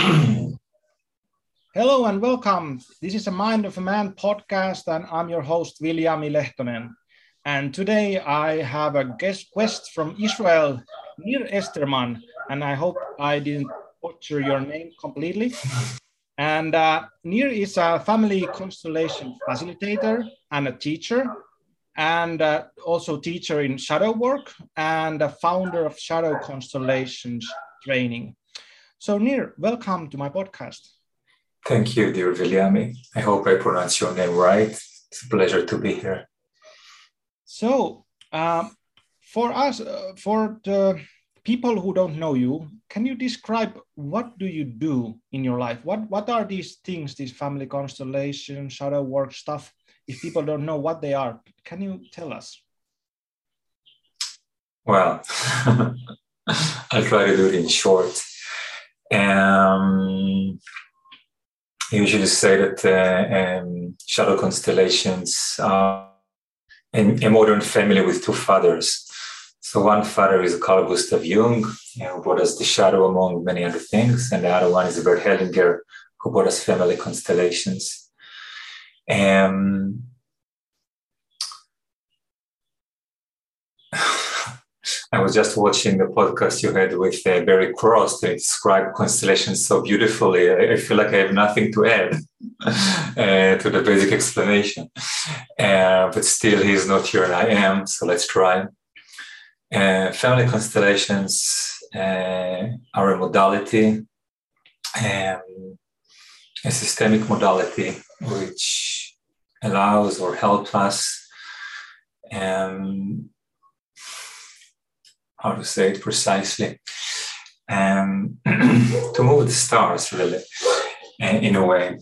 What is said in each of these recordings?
Hello and welcome. This is a Mind of a Man podcast, and I'm your host, Viljami Lehtonen. And today I have a guest quest from Israel, Nir Esterman, and I hope I didn't butcher your name completely. And uh, Nir is a family constellation facilitator and a teacher, and uh, also teacher in shadow work and a founder of Shadow Constellations Training. So, Nir, welcome to my podcast. Thank you, dear Viljami. I hope I pronounce your name right. It's a pleasure to be here. So, um, for us, uh, for the people who don't know you, can you describe what do you do in your life? What what are these things, these family constellation, shadow work stuff? If people don't know what they are, can you tell us? Well, I'll try to do it in short. Um, usually say that uh, um, shadow constellations are in a modern family with two fathers. So one father is Carl Gustav Jung, who brought us the shadow among many other things, and the other one is Bert Hellinger, who brought us family constellations. Um, I was just watching the podcast you had with uh, Barry Cross to describe constellations so beautifully. I, I, feel like I have nothing to add uh, to the basic explanation. Uh, but still, he's not here and I am, so let's try. Uh, family constellations uh, are a modality, um, a systemic modality, which allows or helps us um, how to say it precisely, um, to move the stars really in a way.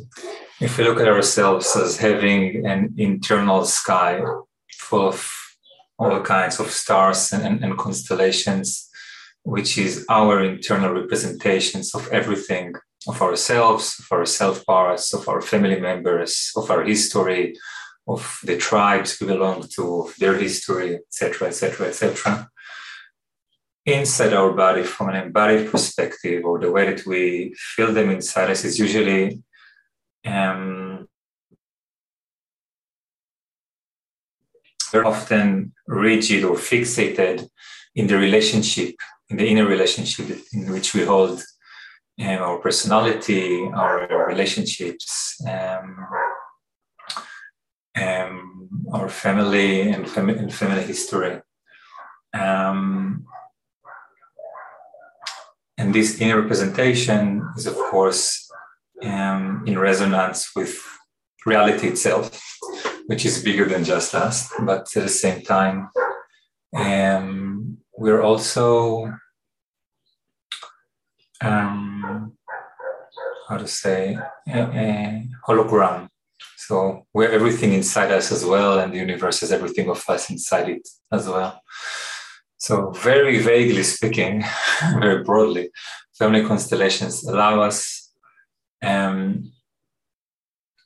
If we look at ourselves as having an internal sky full of all kinds of stars and, and, and constellations, which is our internal representations of everything of ourselves, of our self parts, of our family members, of our history, of the tribes we belong to, of their history, etc., etc., etc inside our body from an embodied perspective or the way that we feel them inside us is usually um, very often rigid or fixated in the relationship, in the inner relationship in which we hold um, our personality, our relationships, um, um, our family and, and family history. And this inner representation is, of course, um, in resonance with reality itself, which is bigger than just us. But at the same time, um, we're also, um, how to say, a, a hologram. So we have everything inside us as well, and the universe has everything of us inside it as well. So, very vaguely speaking, very broadly, family constellations allow us um,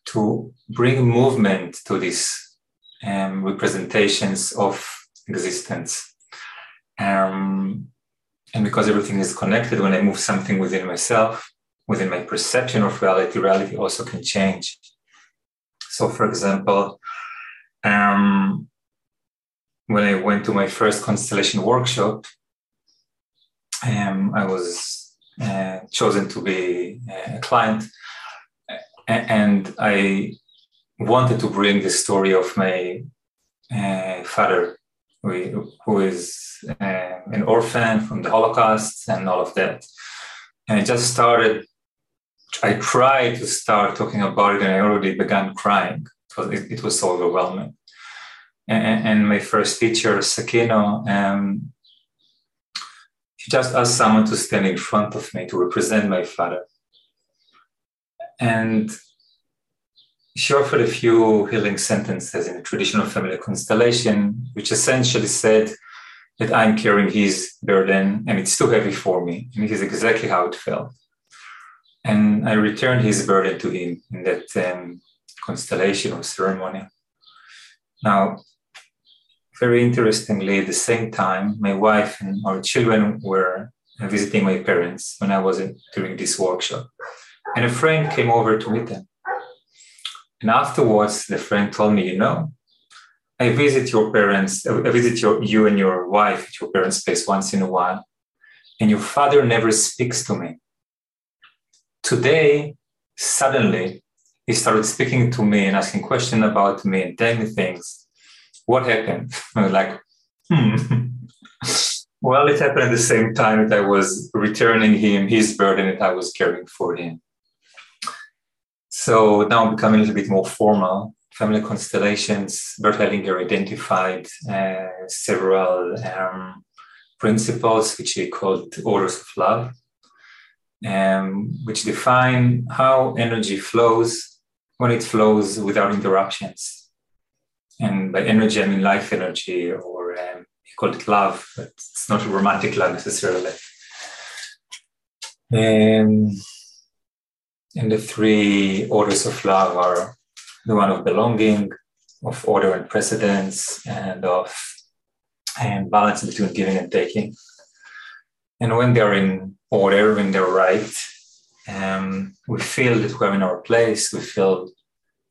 to bring movement to these um, representations of existence. Um, and because everything is connected, when I move something within myself, within my perception of reality, reality also can change. So, for example, um, when I went to my first constellation workshop, um, I was uh, chosen to be a client, and I wanted to bring the story of my uh, father, who, who is uh, an orphan from the Holocaust and all of that. And I just started. I tried to start talking about it, and I already began crying because it, it was so overwhelming and, and my first teacher, Sakino, um, she just asked someone to stand in front of me to represent my father. And she offered a few healing sentences in the traditional family constellation, which essentially said that I'm carrying his burden and it's too heavy for me. And this is exactly how it felt. And I returned his burden to him in that um, constellation or ceremony. Now, very interestingly, at the same time, my wife and our children were visiting my parents when I was during this workshop. And a friend came over to meet them. And afterwards, the friend told me, you know, I visit your parents, I visit your, you and your wife at your parents' place once in a while, and your father never speaks to me. Today, suddenly, he started speaking to me and asking questions about me and telling me things. What happened? Like, hmm. well, it happened at the same time that I was returning him his burden that I was caring for him. So now I'm becoming a little bit more formal. Family constellations, Bert Hellinger identified uh, several um, principles, which he called orders of love, um, which define how energy flows when it flows without interruptions. And by energy, I mean life energy, or um, he called it love, but it's not a romantic love necessarily. Um, and the three orders of love are the one of belonging, of order and precedence, and of and balance between giving and taking. And when they're in order, when they're right, um, we feel that we're in our place, we feel a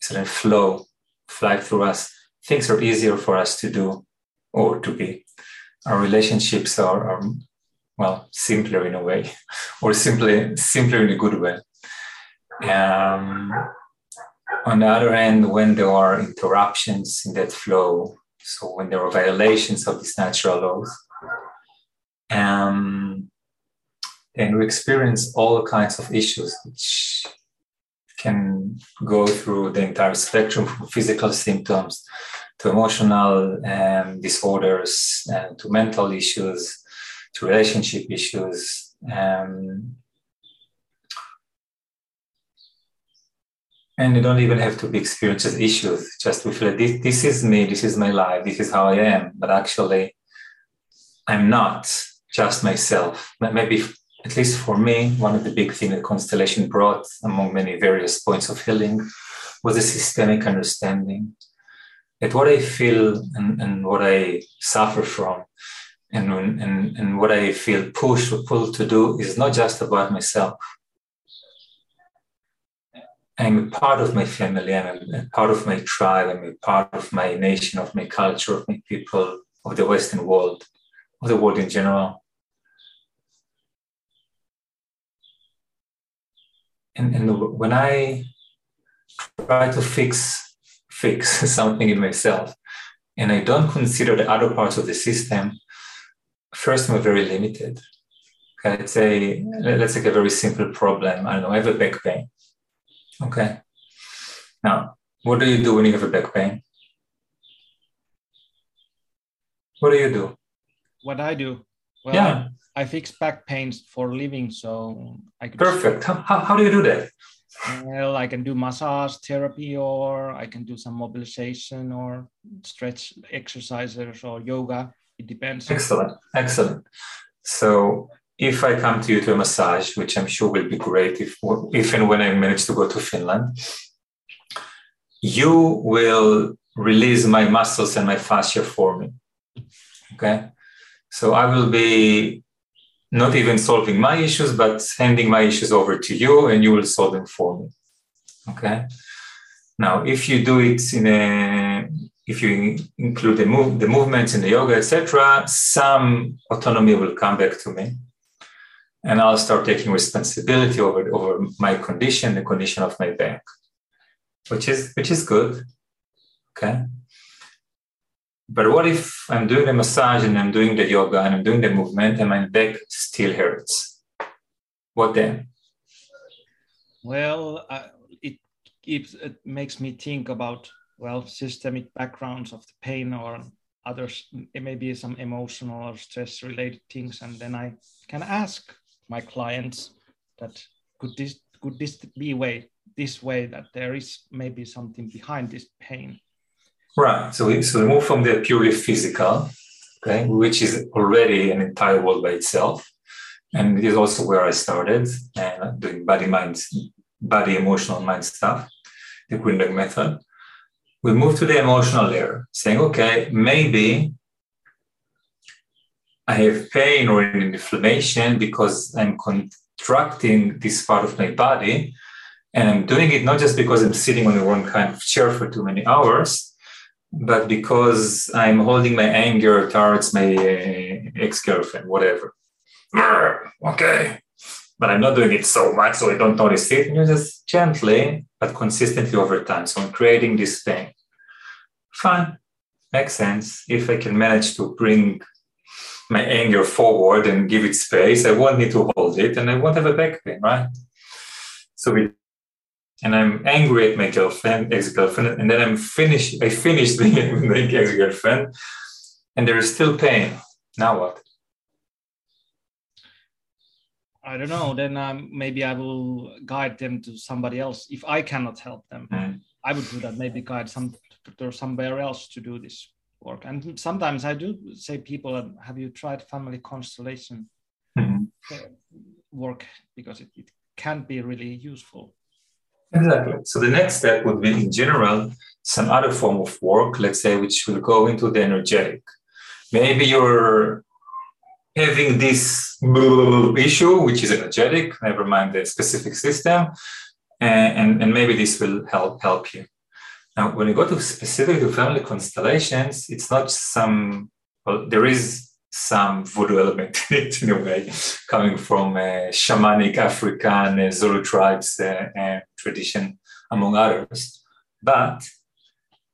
certain flow fly through us. Things are easier for us to do or to be. Our relationships are, are well, simpler in a way, or simply simpler in a good way. Um, on the other hand, when there are interruptions in that flow, so when there are violations of these natural laws, um, then we experience all kinds of issues which can go through the entire spectrum from physical symptoms to emotional um, disorders and to mental issues to relationship issues um, and you don't even have to be experienced as issues just feel this, this is me this is my life this is how i am. But actually i'm not just myself. Maybe at least for me one of the big things that constellation brought among many various points of healing was a systemic understanding that what i feel and, and what i suffer from and, and, and what i feel pushed or pulled to do is not just about myself I'm a part of my family, I'm a part of my tribe, I'm a part of my nation, of my culture, of my people, of the Western world, of the world in general. And, and when I try to fix fix something in myself, and I don't consider the other parts of the system, first I'm very limited. Okay, let's say let's take a very simple problem. I don't know, I have a back pain Okay. Now, what do you do when you have a back pain? What do you do? What I do? Well, yeah. I, I fix back pains for living, so I can. Perfect. How, how do you do that? Well, I can do massage therapy, or I can do some mobilization, or stretch exercises, or yoga. It depends. Excellent, excellent. So if I come to you to a massage, which I'm sure will be great if, if and when I manage to go to Finland, you will release my muscles and my fascia for me. Okay. So I will be not even solving my issues, but handing my issues over to you and you will solve them for me. Okay. Now, if you do it in a, if you include the move, the movements in the yoga, etc., some autonomy will come back to me and I'll start taking responsibility over, over my condition, the condition of my back, which is which is good. Okay. But what if I'm doing the massage and I'm doing the yoga and I'm doing the movement and my back still hurts? What then? Well, uh, it keeps it makes me think about well systemic backgrounds of the pain or others maybe some emotional or stress related things and then i can ask my clients that could this could this be way this way that there is maybe something behind this pain right so we, so we move from the purely physical okay which is already an entire world by itself and it is also where i started uh, doing body mind body emotional mind stuff the Grinberg method we move to the emotional layer saying okay maybe I have pain or an inflammation because I'm contracting this part of my body. And I'm doing it not just because I'm sitting on the wrong kind of chair for too many hours, but because I'm holding my anger towards my uh, ex girlfriend, whatever. Okay. But I'm not doing it so much, so I don't notice it. And You just gently, but consistently over time. So I'm creating this thing. Fine. Makes sense. If I can manage to bring my anger forward and give it space, I won't need to hold it and I won't have a back pain, right? So we and I'm angry at my girlfriend, ex-girlfriend, and then I'm finished. I finished my ex-girlfriend, and there is still pain. Now what? I don't know. Then um, maybe I will guide them to somebody else if I cannot help them. Mm. I would do that. Maybe guide some to somewhere else to do this work. And sometimes I do say people, "Have you tried family constellation mm-hmm. work?" Because it, it can be really useful. Exactly. So the next step would be, in general, some other form of work, let's say, which will go into the energetic. Maybe you're having this issue, which is energetic, never mind the specific system, and, and, and maybe this will help help you. Now, when you go to specific to family constellations, it's not some, well, there is some voodoo element in it in a way, coming from a shamanic African uh, Zulu tribes uh, uh, tradition, among others. But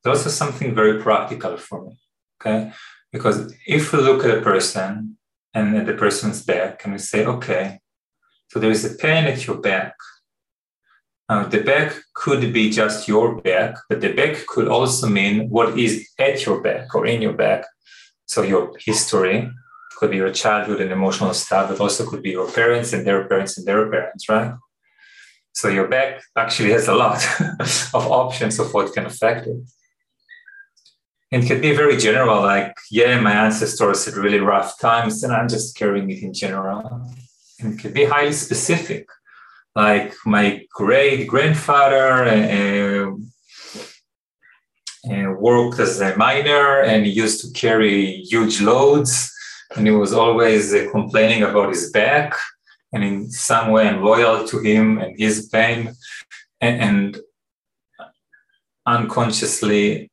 there's also something very practical for me, okay? Because if we look at a person and at the person's back and we say, okay, so there is a pain at your back. Now, the back could be just your back, but the back could also mean what is at your back or in your back so your history could be your childhood and emotional stuff, but also could be your parents and their parents and their parents, right? So your back actually has a lot of options of what can affect it. And it could be very general, like, yeah, my ancestors had really rough times, and I'm just carrying it in general. And it could be highly specific, like my great grandfather uh, uh, worked as a miner and he used to carry huge loads. And he was always uh, complaining about his back and in some way i'm loyal to him and his pain. And, and unconsciously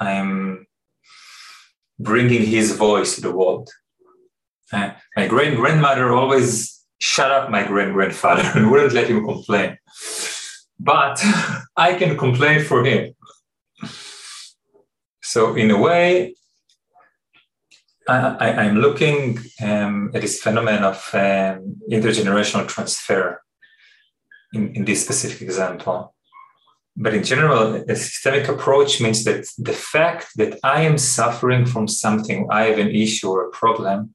i'm bringing his voice to the world. Uh, my great grandmother always shut up my great grandfather and wouldn't let him complain. But i can complain for him so in a way I, am looking um, at this phenomenon of um, intergenerational transfer in, in this specific example. But in general, a systemic approach means that the fact that I am suffering from something, I have an issue or a problem,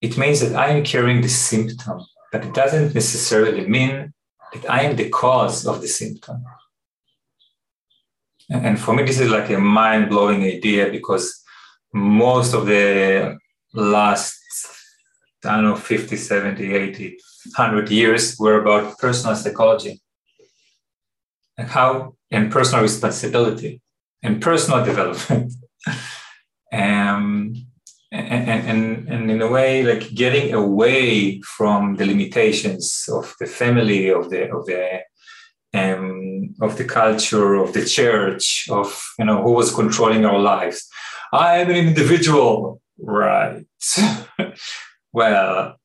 it means that I am carrying the symptom, but it doesn't necessarily mean that I am the cause of the symptom. And for me, this is like a mind blowing idea because most of the last, I don't know, 50, 70, 80, 100 years were about personal psychology and how, and personal responsibility and personal development. um, and, and, and in a way, like getting away from the limitations of the family, of the, of the, um, of the culture, of the church, of, you know, who was controlling our lives I'm an individual, right? well,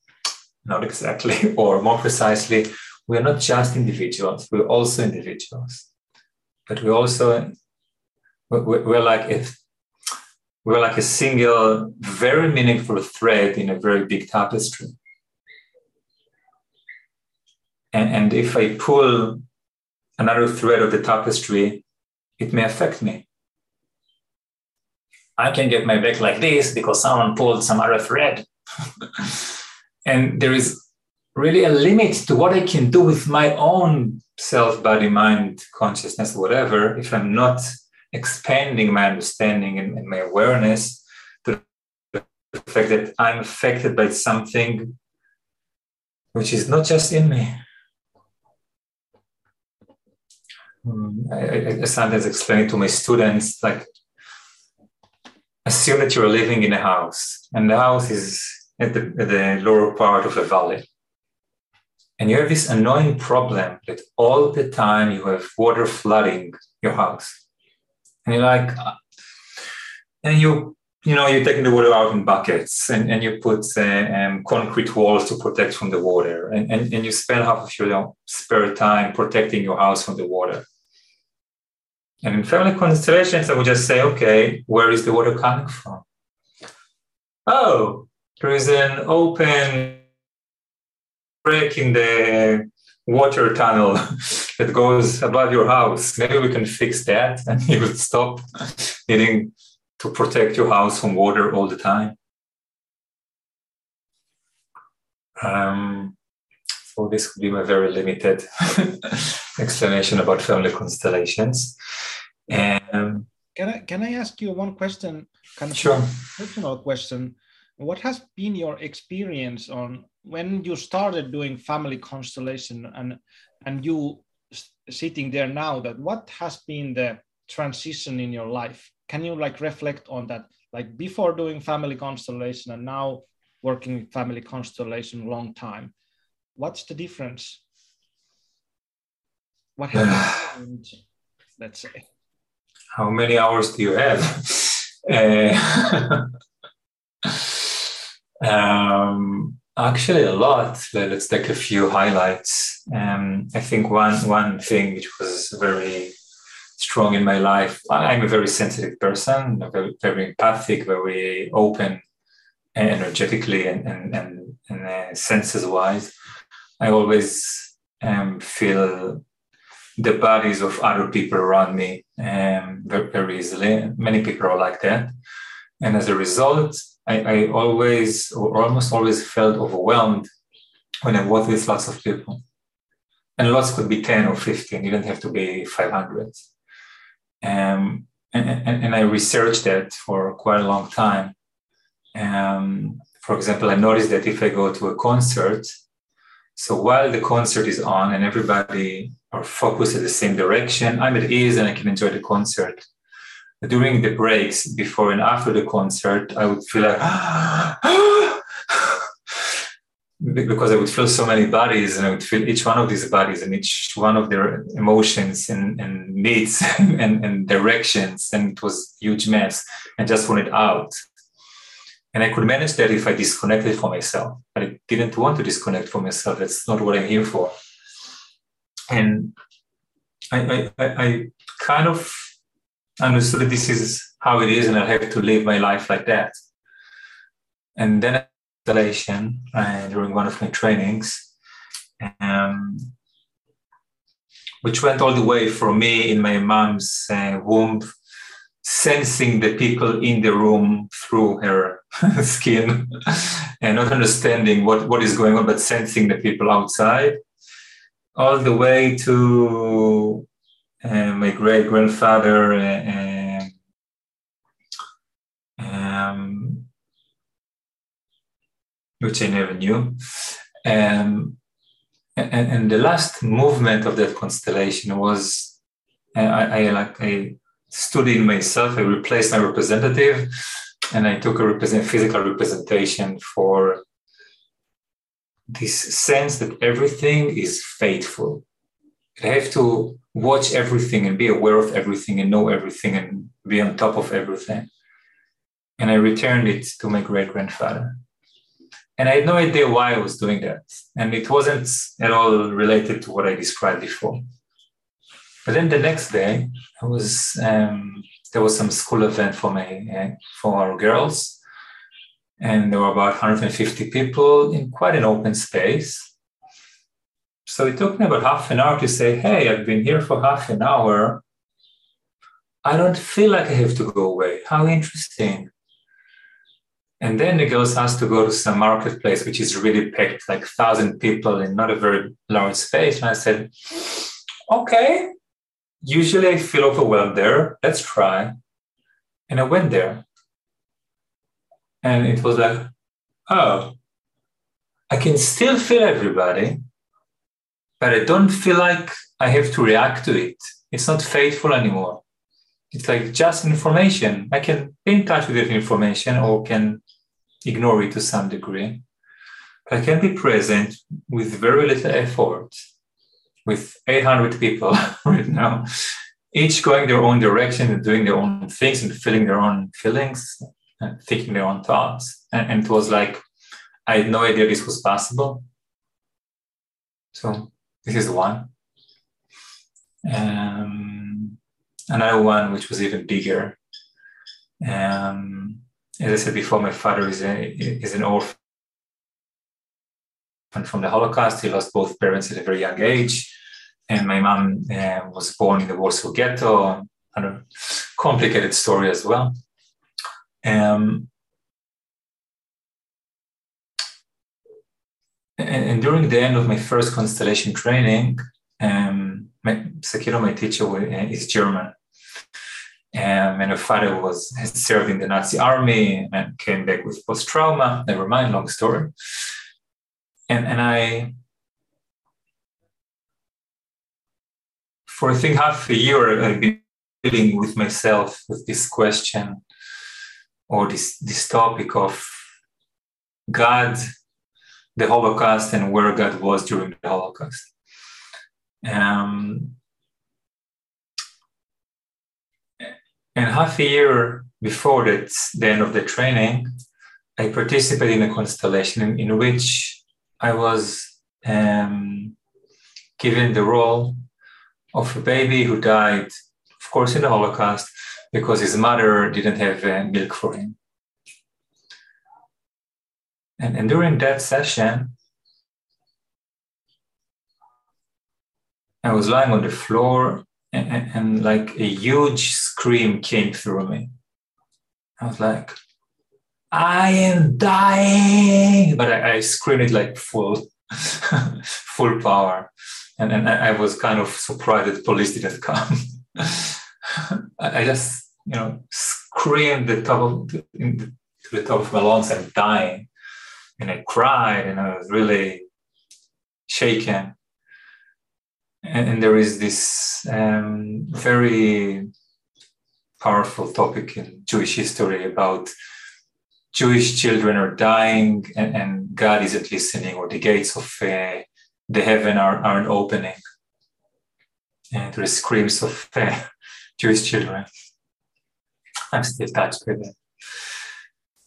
not exactly, or more precisely, we're not just individuals, we're also individuals. But we also, we're like if we're like a single, very meaningful thread in a very big tapestry. And, and if I pull another thread of the tapestry, it may affect me. I can get my back like this because someone pulled some other thread. and there is really a limit to what I can do with my own self, body, mind, consciousness, whatever, if I'm not expanding my understanding and, and my awareness to the fact that I'm affected by something which is not just in me. Hmm, I, I, I sometimes explain it to my students like assume that you're living in a house, and the house is at the, at the lower part of a valley. And you have this annoying problem that all the time you have water flooding your house. And you're like, uh, and you you know, you're taking the water out in buckets and, and you put uh, um, concrete walls to protect from the water. And, and, and you spend half of your spare time protecting your house from the water. And in family constellations, I would just say, okay, where is the water coming from? Oh, there is an open break in the water tunnel that goes above your house. Maybe we can fix that and you will stop needing to protect your house from water all the time. Um, so this would be my very limited explanation about family constellations. Um, can I can I ask you one question? Kind of sure. Personal question. What has been your experience on when you started doing family constellation and and you sitting there now? That what has been the transition in your life? can you like reflect on that like before doing family constellation and now working with family constellation long time what's the difference what happened let's say how many hours do you have uh, um, actually a lot let's take a few highlights um, i think one one thing which was very strong in my life. I'm a very sensitive person, very, very empathic, very open energetically and, and, and, and uh, senses wise. I always um, feel the bodies of other people around me um, very, easily. Many people are like that. And as a result, I, I always or almost always felt overwhelmed when I work with lots of people. And lots could be 10 or 15, you don't have to be 500. Um, and, and, and, I researched that for quite a long time. Um, for example, I noticed that if I go to a concert, so while the concert is on and everybody are focused in the same direction, I'm at ease and I can enjoy the concert. During the breaks, before and after the concert, I would feel like, because I would feel so many bodies and I would feel each one of these bodies and each one of their emotions and, and needs and, and directions. And it was huge mess and just wanted out. And I could manage that if I disconnected from myself. But I didn't want to disconnect from myself. That's not what I'm here for. And I, I, I kind of understood this is how it is and I have to live my life like that. And then installation uh, during one of my trainings, um, which went all the way from me in my mom's uh, womb, sensing the people in the room through her skin and not understanding what, what is going on, but sensing the people outside, all the way to uh, my great grandfather. Uh, um, which I never knew. Um, and, and, the last movement of that constellation was uh, I, I, like I studied myself. I replaced my representative, and I took a represent, physical representation for this sense that everything is faithful. I have to watch everything and be aware of everything and know everything and be on top of everything. And I returned it to my great grandfather. And I had no idea why I was doing that. And it wasn't at all related to what I described before. But then the next day, I was um, there was some school event for my uh, for our girls, and there were about 150 people in quite an open space. So it took me about half an hour to say, "Hey, I've been here for half an hour. I don't feel like I have to go away. How interesting." And then the girls asked to go to some marketplace, which is really packed, like thousand people in not a very large space. And I said, okay, usually I feel overwhelmed there. Let's try. And I went there. And it was like, oh, I can still feel everybody, but I don't feel like I have to react to it. It's not faithful anymore. it's like just information. I can be in touch with that information or can ignore it to some degree. I can be present with very little effort with 800 people right now, each going their own direction and doing their own things and feeling their own feelings thinking their own thoughts. And, and it was like, I had no idea this was possible. So this is one. Um, another one which was even bigger. Um, as I said before, my father is, a, is an orphan from the Holocaust. He lost both parents at a very young age. And my mom uh, was born in the Warsaw Ghetto. A complicated story as well. Um, and, during the end of my first constellation training, um, my, Sakiro, my teacher, uh, is German. Um, and her father was served in the Nazi army and came back with post trauma. Never mind, long story. And and I, for I think half a year, I've been dealing with myself with this question or this this topic of God, the Holocaust, and where God was during the Holocaust. Um, And half a year before that, the end of the training, I participated in a constellation in, in which I was um, given the role of a baby who died, of course, in the Holocaust, because his mother didn't have uh, milk for him. And, and during that session, I was lying on the floor and, and, like a huge scream came through me. I was like, I am dying, but I, I screamed it like full, full power, and then I, I, was kind of surprised that police didn't come. I, just, you know, screamed the top of to the top of my lungs, I'm dying, and I cried, and I was really shaken and, and there is this um, very powerful topic in Jewish history about Jewish children are dying and, and God isn't listening, or the gates of uh, the heaven are, aren't opening. And there are screams of uh, Jewish children. I'm still touched with it.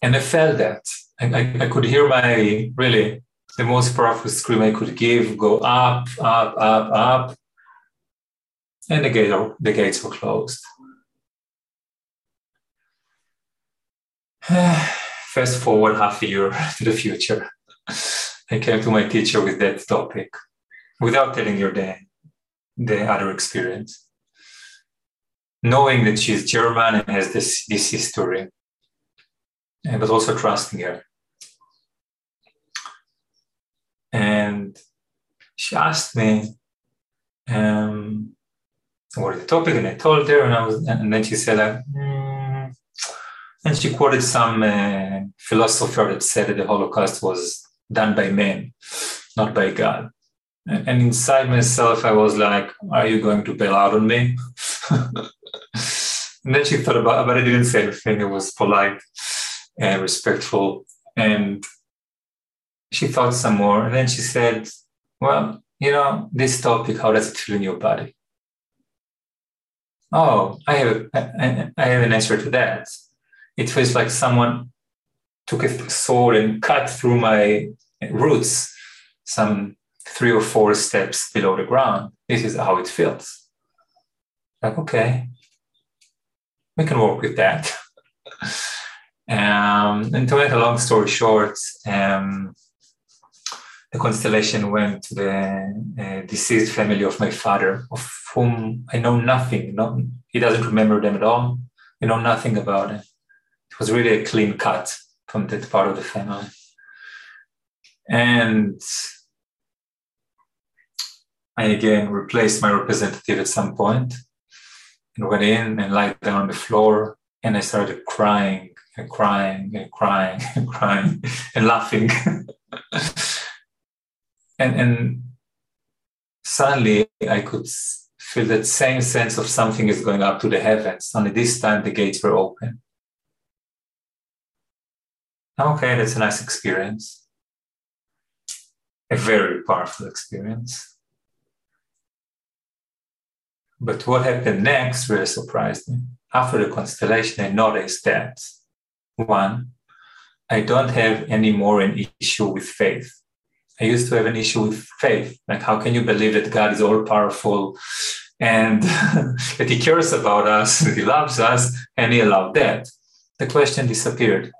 And I felt that. I, I, I could hear my really the most powerful scream I could give, go up, up, up, up, and the, gate, the gates were closed. Fast forward half a year to the future. I came to my teacher with that topic without telling her the, the other experience. Knowing that she's German and has this, this history, but also trusting her. And she asked me um, what is the topic, and I told her, and I was, and then she said, like, mm. and she quoted some uh, philosopher that said that the Holocaust was done by men, not by God. And, and inside myself, I was like, "Are you going to bail out on me?" and then she thought about, but I didn't say anything. It was polite and respectful, and she thought some more, and then she said, Well, you know, this topic, how does it feel in your body? Oh, I have, a, I have an answer to that. It feels like someone took a sword and cut through my roots some three or four steps below the ground. This is how it feels. Like, okay, we can work with that. um, and to make a long story short, um, the constellation went to the uh, deceased family of my father, of whom I know nothing. No, he doesn't remember them at all. I know nothing about it. It was really a clean cut from that part of the family. And I again replaced my representative at some point and went in and lied down on the floor. And I started crying and crying and crying and crying and laughing. and and suddenly I could feel that same sense of something is going up to the heavens. Only this time the gates were open. Okay, that's a nice experience. A very powerful experience. But what happened next really surprised me. After the constellation, I noticed that one, I don't have any more an issue with faith. I used to have an issue with faith. Like, how can you believe that God is all powerful and that He cares about us, that He loves us, and He allowed that? The question disappeared.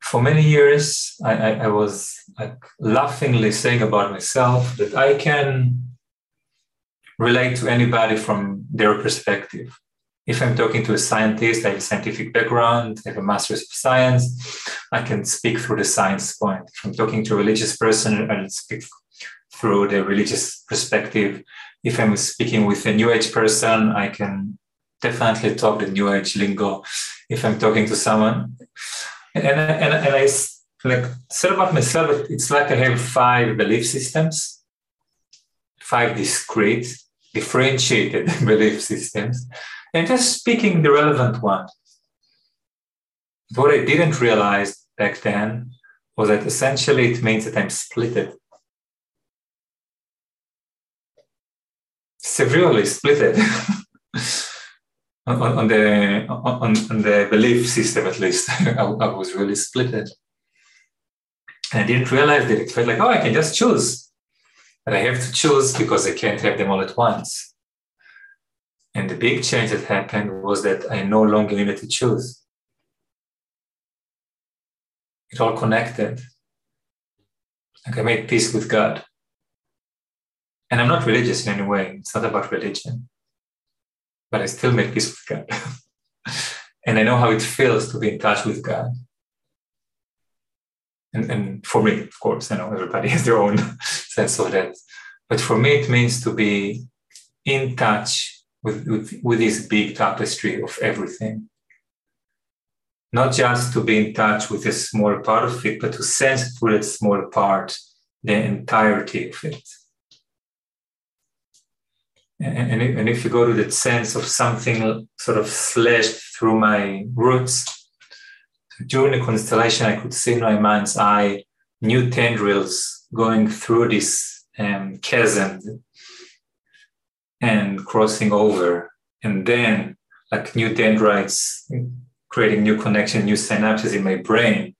For many years, I, I, I was like laughingly saying about myself that I can relate to anybody from their perspective. If I'm talking to a scientist, I have a scientific background, I have a master's of science, I can speak through the science point. If I'm talking to a religious person, I'll speak through the religious perspective. If I'm speaking with a new age person, I can definitely talk the new age lingo. If I'm talking to someone, and, and, and I like said about myself, it's like I have five belief systems, five discrete differentiated belief systems and just speaking the relevant one. What I didn't realize back then was that essentially it means that I'm splitted. Severely splitted on, on, the on, on, the belief system at least. I, I was really. And I didn't realize that it felt like, oh, I can just choose. But I have to choose because I can't have them all at once. And the big change that happened was that I no longer needed to choose. It all connected. Like I made peace with God. And I'm not religious in any way. It's not about religion. But I still made peace with God. and I know how it feels to be in touch with God. And, and for me, of course, I know everybody has their own sense of that. But for me, it means to be in touch with, with, with this big tapestry of everything. Not just to be in touch with a small part of it, but to sense through that small part the entirety of it. And, and if you go to that sense of something sort of slashed through my roots, during the constellation, I could see in my mind's eye new tendrils going through this um, chasm and crossing over, and then like new dendrites creating new connection, new synapses in my brain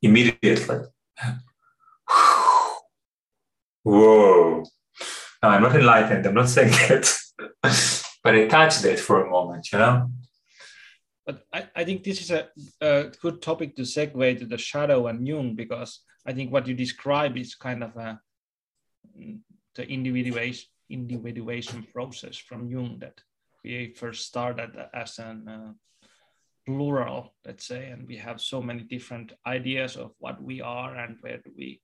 immediately. Whoa. No, I'm not enlightened. I'm not saying that. but I touched it for a moment, you know? But I, I think this is a, a good topic to segue to the shadow and Jung because I think what you describe is kind of a, the individuation individuation process from Jung that we first started as an uh, plural, let's say, and we have so many different ideas of what we are and where do we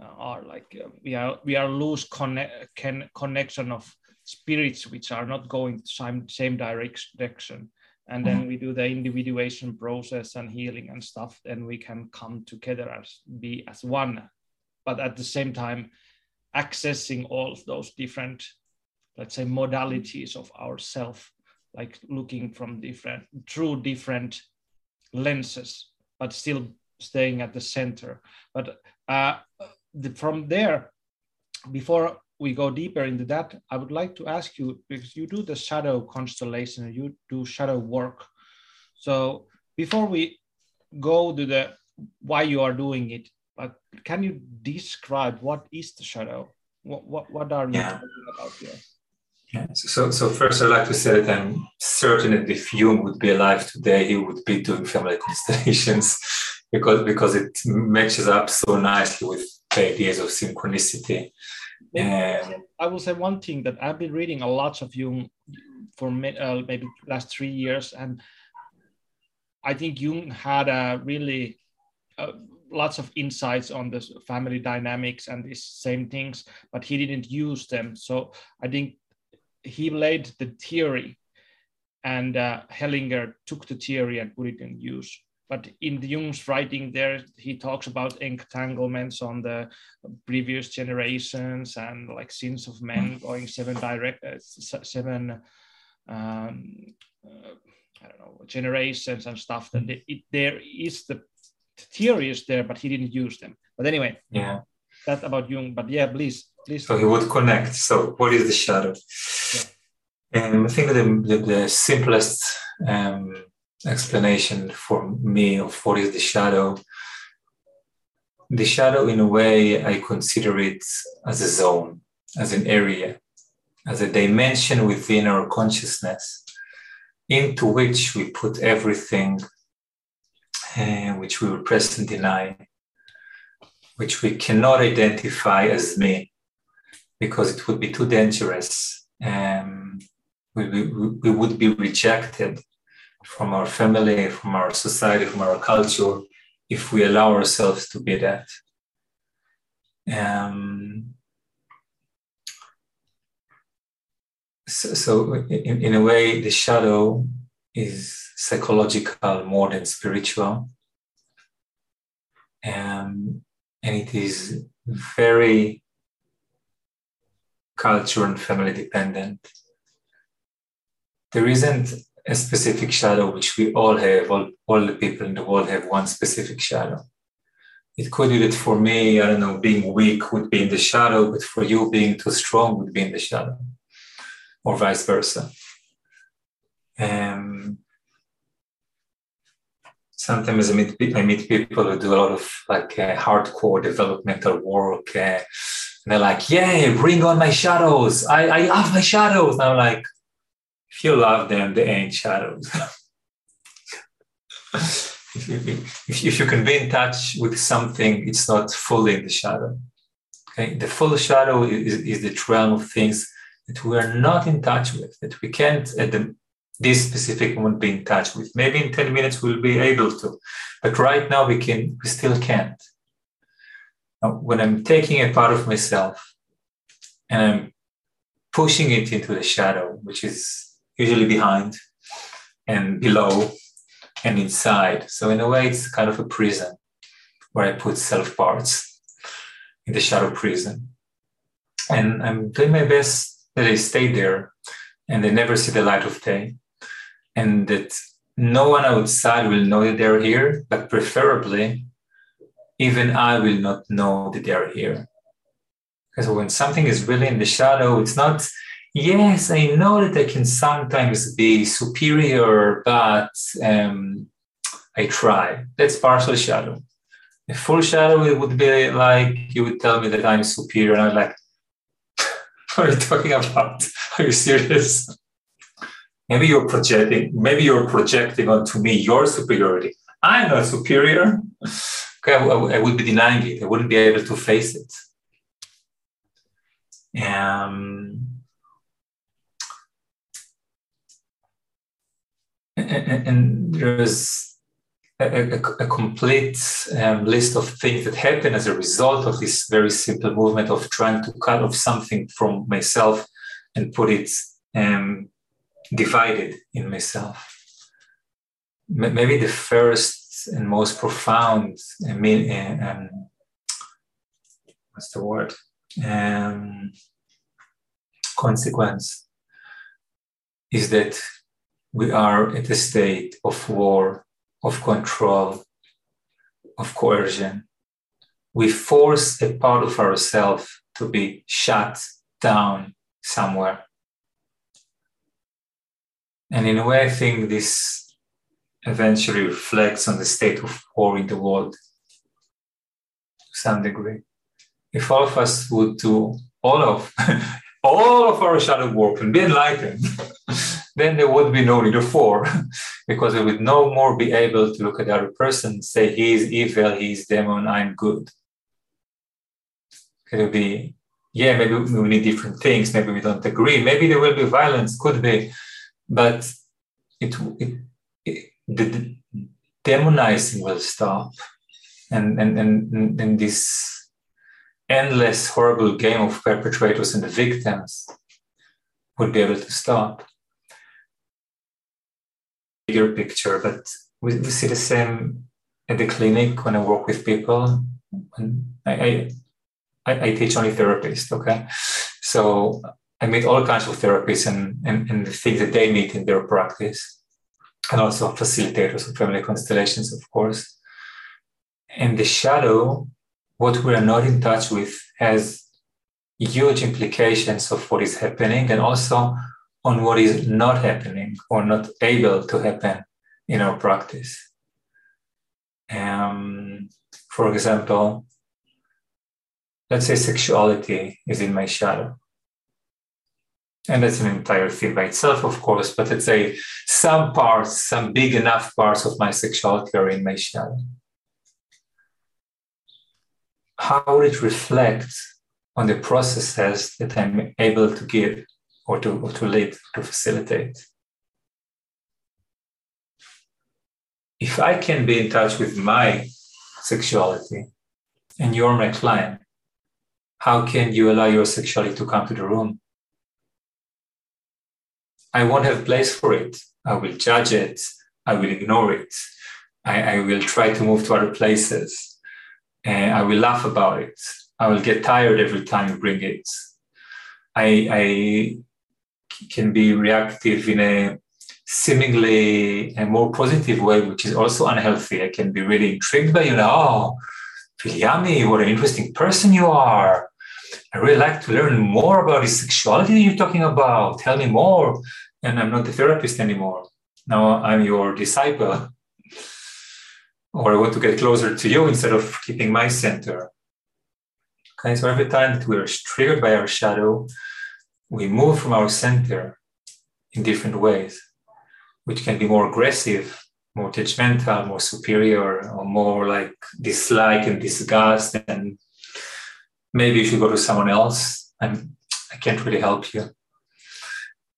uh, are. Like uh, we are we are loose conne- can, connection of spirits which are not going same same direction. And then we do the individuation process and healing and stuff. Then we can come together as be as one, but at the same time accessing all those different, let's say, modalities of ourself, like looking from different, through different lenses, but still staying at the center. But uh, the, from there, before we go deeper into that, I would like to ask you because you do the shadow constellation, you do shadow work. So before we go to the why you are doing it, but can you describe what is the shadow? What what, what are you yeah. talking about here? Yeah. So, so first, I'd like to say that I'm certain that if Jung would be alive today, he would be doing family constellations because because it matches up so nicely with the ideas of synchronicity. I will say one thing that I've been reading a lot of Jung for uh, maybe last three years, and I think Jung had a really uh, lots of insights on the family dynamics and these same things, but he didn't use them. So I think he laid the theory, and uh, Hellinger took the theory and put it in use. But in Jung's writing there, he talks about entanglements on the previous generations and like sins of men going seven direct, uh, seven, um, uh, I don't know, generations and stuff. That it, it, there is the theory is there, but he didn't use them. But anyway, yeah, that's about Jung. But yeah, please, please. So he would connect. So what is the shadow? Yeah. Um, I think the, the, the simplest um, explanation for me of what is the shadow. The shadow, in a way, I consider it as a zone, as an area, as a dimension within our consciousness into which we put everything uh, which we represent in I, which we cannot identify as me because it would be too dangerous. Um, we, we, we would be rejected from our family, from our society, from our culture, if we allow ourselves to be that. Um, so, so in, in a way, the shadow is psychological more than spiritual. Um, and it is very culture and family dependent. There isn't a specific shadow which we all have, all, all the people in the world have one specific shadow. It could be that for me, I don't know, being weak would be in the shadow, but for you, being too strong would be in the shadow, or vice versa. Um, sometimes I meet, I meet people who do a lot of like uh, hardcore developmental work. Uh, and they're like, yeah, bring on my shadows. I, I love my shadows. And I'm like, if you love them, they ain't shadows. if, you, if, you can be in touch with something, it's not fully in the shadow. Okay, the full shadow is, is the realm of things that we are not in touch with, that we can't at the this specific moment be in touch with. Maybe in 10 minutes we'll be able to, but right now we can we still can't. Now, when I'm taking a part of myself and I'm pushing it into the shadow, which is usually behind and below and inside. So in a way, it's kind of a prison where I put self parts in the shadow prison. And I'm doing my best that they stay there and they never see the light of day. And that no one outside will know that they're here, but preferably, even I will not know that they're here. Because when something is really in the shadow, it's not Yes, I know that I can sometimes be superior, but um, I try. That's partial shadow. A full shadow, it would be like you would tell me that I'm superior, and I'm like, what are you talking about? Are you serious? Maybe you're projecting, maybe you're projecting onto me your superiority. I'm not superior. Okay, I, I would be denying it. I wouldn't be able to face it. Um, and, and there's a, a, a complete um, list of things that happen as a result of this very simple movement of trying to cut off something from myself and put it um, divided in myself. Maybe the first and most profound, I mean, uh, um, what's the word? Um, consequence is that we are at a state of war, of control, of coercion. We force a part of ourselves to be shut down somewhere. And in a way, I think this eventually reflects on the state of war in the world to some degree. If all of us would do all of all of our shadow work and be enlightened, then there would be no of war because we would no more be able to look at the other person and say, he is evil, he is demon, I'm good. It would be, yeah, maybe we need different things, maybe we don't agree, maybe there will be violence, could be, but it, it, it the, the demonizing will stop. And, and, and, and this endless horrible game of perpetrators and the victims would be able to stop bigger picture, but we, we see the same at the clinic when I work with people. When I, I, I teach only therapists, okay? So I meet all kinds of therapists and, and, and the things that they meet in their practice, and also facilitators of family constellations, of course. And the shadow, what we are not in touch with, has huge implications of what is happening and also on what is not happening or not able to happen in our practice. Um, for example, let's say sexuality is in my shadow. And that's an entire field by itself, of course, but let's say some parts, some big enough parts of my sexuality are in my shadow. How would it reflect on the processes that I'm able to give or to, or to lead, to facilitate? if I can be in touch with my sexuality and you're my client, how can you allow your sexuality to come to the room? I won't have place for it. I will judge it. I will ignore it. I, I will try to move to other places. And I will laugh about it. I will get tired every time you bring it. I, I can be reactive in a seemingly a more positive way, which is also unhealthy. I can be really intrigued by you know, oh, Viljami, what an interesting person you are. I really like to learn more about this sexuality you're talking about. Tell me more. And I'm not the therapist anymore. Now I'm your disciple. Or I want to get closer to you instead of keeping my center. Okay, so every time that we're triggered by our shadow, we move from our center in different ways which can be more aggressive, more judgmental, more superior, or more like dislike and disgust. And maybe if you go to someone else. I'm, I can't really help you.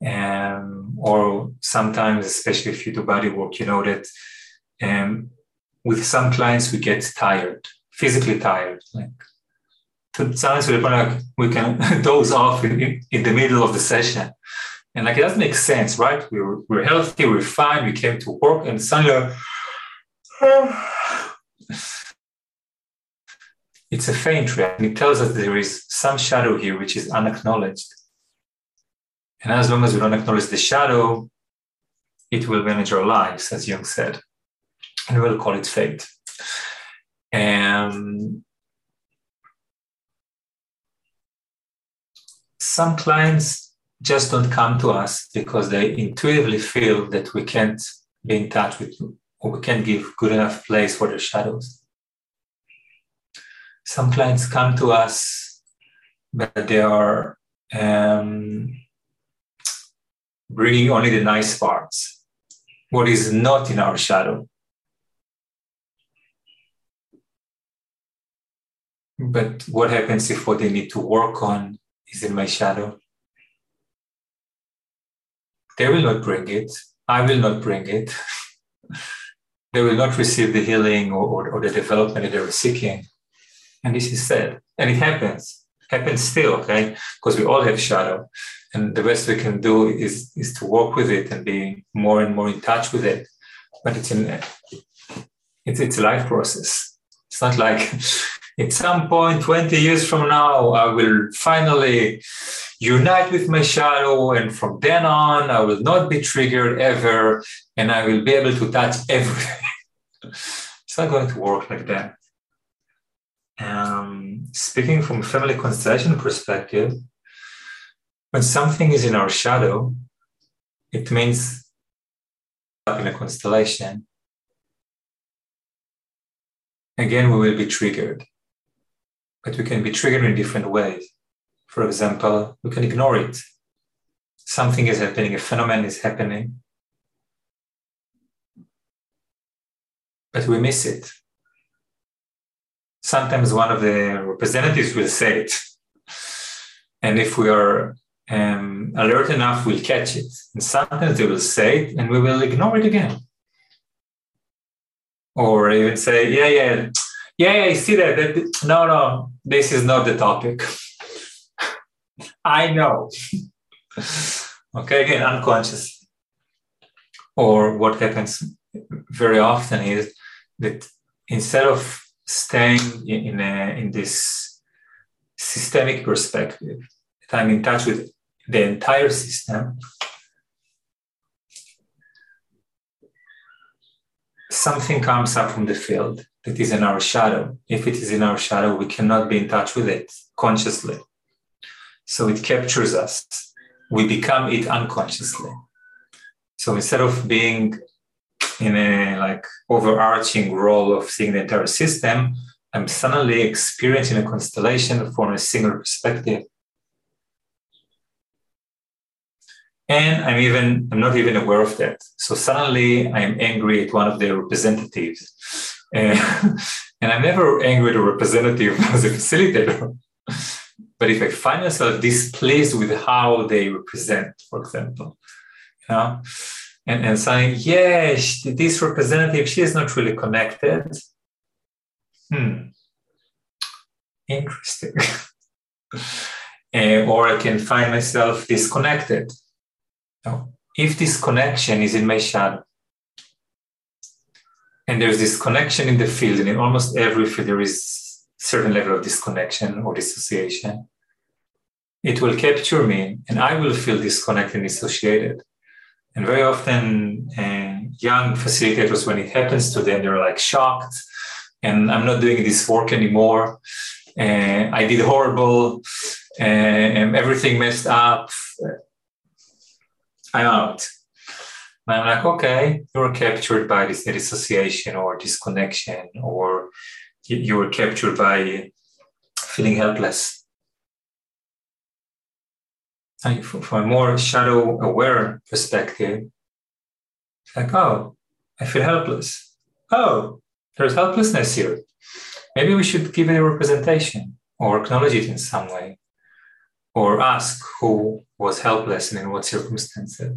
Um, or sometimes, especially if you do body work, you know that um, with some clients we get tired, physically tired. Like sometimes we, like, we can doze off in, in the middle of the session and like it doesn't make sense, right? We were, we're healthy, we're fine, we came to work, and suddenly it's a faint reaction. It tells us there is some shadow here which is unacknowledged. And as long as we don't acknowledge the shadow, it will manage our lives, as Jung said. And we'll call it fate. And some clients just don't come to us because they intuitively feel that we can't be in touch with or we can't give good enough place for their shadows. Some clients come to us, but they are um, bringing only the nice parts, what is not in our shadow. But what happens if what they need to work on is in my shadow? They will not bring it. I will not bring it. they will not receive the healing or, or, or, the development that they were seeking. And this is sad. And it happens. Happens still, okay? Because we all have shadow. And the best we can do is, is to work with it and be more and more in touch with it. But it's an it's it's a life process. It's not like at some point 20 years from now, I will finally unite with my shadow. And from then on, I will not be triggered ever. And I will be able to touch everything. it's not going to work like that. Um, speaking from a family constellation perspective, when something is in our shadow, it means in a constellation. Again, we will be triggered but we can be triggered in different ways. For example, we can ignore it. Something is happening, a phenomenon is happening, but we miss it. Sometimes one of the representatives will say it. And if we are um, alert enough, we'll catch it. And sometimes they will say it and we will ignore it again. Or even say, yeah, yeah, yeah, yeah I see that. that. No, no, this is not the topic. I know. okay, again, unconscious. Or what happens very often is that instead of staying in, a, in this systemic perspective, that I'm in touch with the entire system, something comes up from the field that is in our shadow. If it is in our shadow, we cannot be in touch with it consciously. So it captures us. We become it unconsciously. So instead of being in a like overarching role of seeing the entire system, I'm suddenly experiencing a constellation from a single perspective. And I'm even I'm not even aware of that. So suddenly I'm angry at one of the representatives. and I'm never angry at a representative as a facilitator. but if I find myself displeased with how they represent, for example, you know, and, and saying, yeah, this representative, she is not really connected. Hmm, interesting. uh, or I can find myself disconnected. Now, if this connection is in my shadow, and there's this connection in the field, and in almost every field there is certain level of disconnection or dissociation, it will capture me, and I will feel disconnected and dissociated. And very often, uh, young facilitators, when it happens to them, they're like shocked, and I'm not doing this work anymore. Uh, I did horrible, uh, and everything messed up. I'm out. And I'm like, okay, you're captured by this dissociation or disconnection, or you were captured by feeling helpless from a more shadow aware perspective, like, oh, I feel helpless. Oh, there's helplessness here. Maybe we should give it a representation or acknowledge it in some way or ask who was helpless and in what circumstances.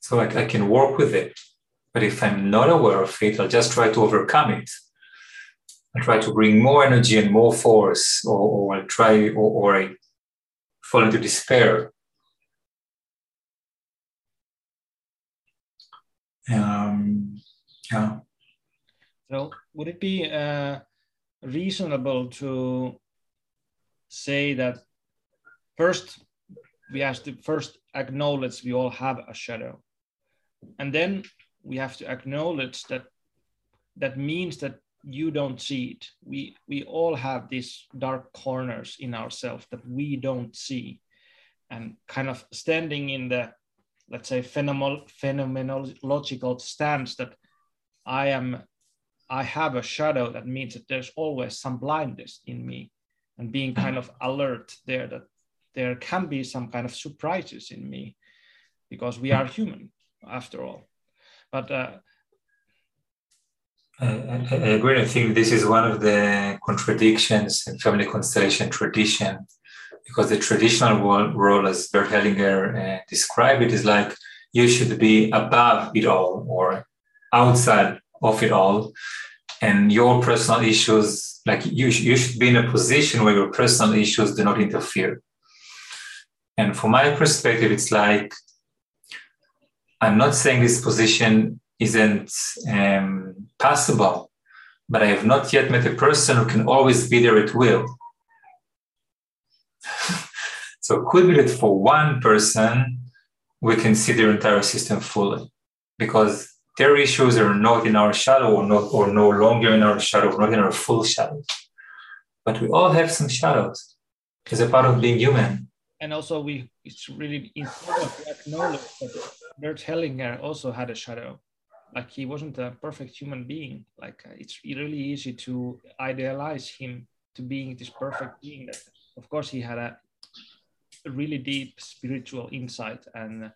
So I, I can work with it. But if I'm not aware of it, I'll just try to overcome it. I try to bring more energy and more force, or, or I'll try, or, or I fall into despair. Um, yeah. So, would it be uh, reasonable to say that first we have to first acknowledge we all have a shadow, and then we have to acknowledge that that means that you don't see it. We we all have these dark corners in ourselves that we don't see. And kind of standing in the let's say phenomenological stance that i am i have a shadow that means that there's always some blindness in me. And being kind of alert there that there can be some kind of surprises in me because we are human after all but uh, I, I, agree. I think this is one of the contradictions in family constellation tradition, because the traditional role, role as Bert Hellinger uh, described it, is like you should be above it all or outside of it all, and your personal issues, like you, you should be in a position where your personal issues do not interfere. And from my perspective, it's like I'm not saying this position isn't um, possible, but I have not yet met a person who can always be there at will. so, could be that for one person, we can see their entire system fully because their issues are not in our shadow or, not, or no longer in our shadow, not in our full shadow. But we all have some shadows as a part of being human. And also, we it's really important to acknowledge that Bert Hellinger also had a shadow. Like he wasn't a perfect human being. Like uh, it's really easy to idealize him to being this perfect being. That of course he had a, a really deep spiritual insight and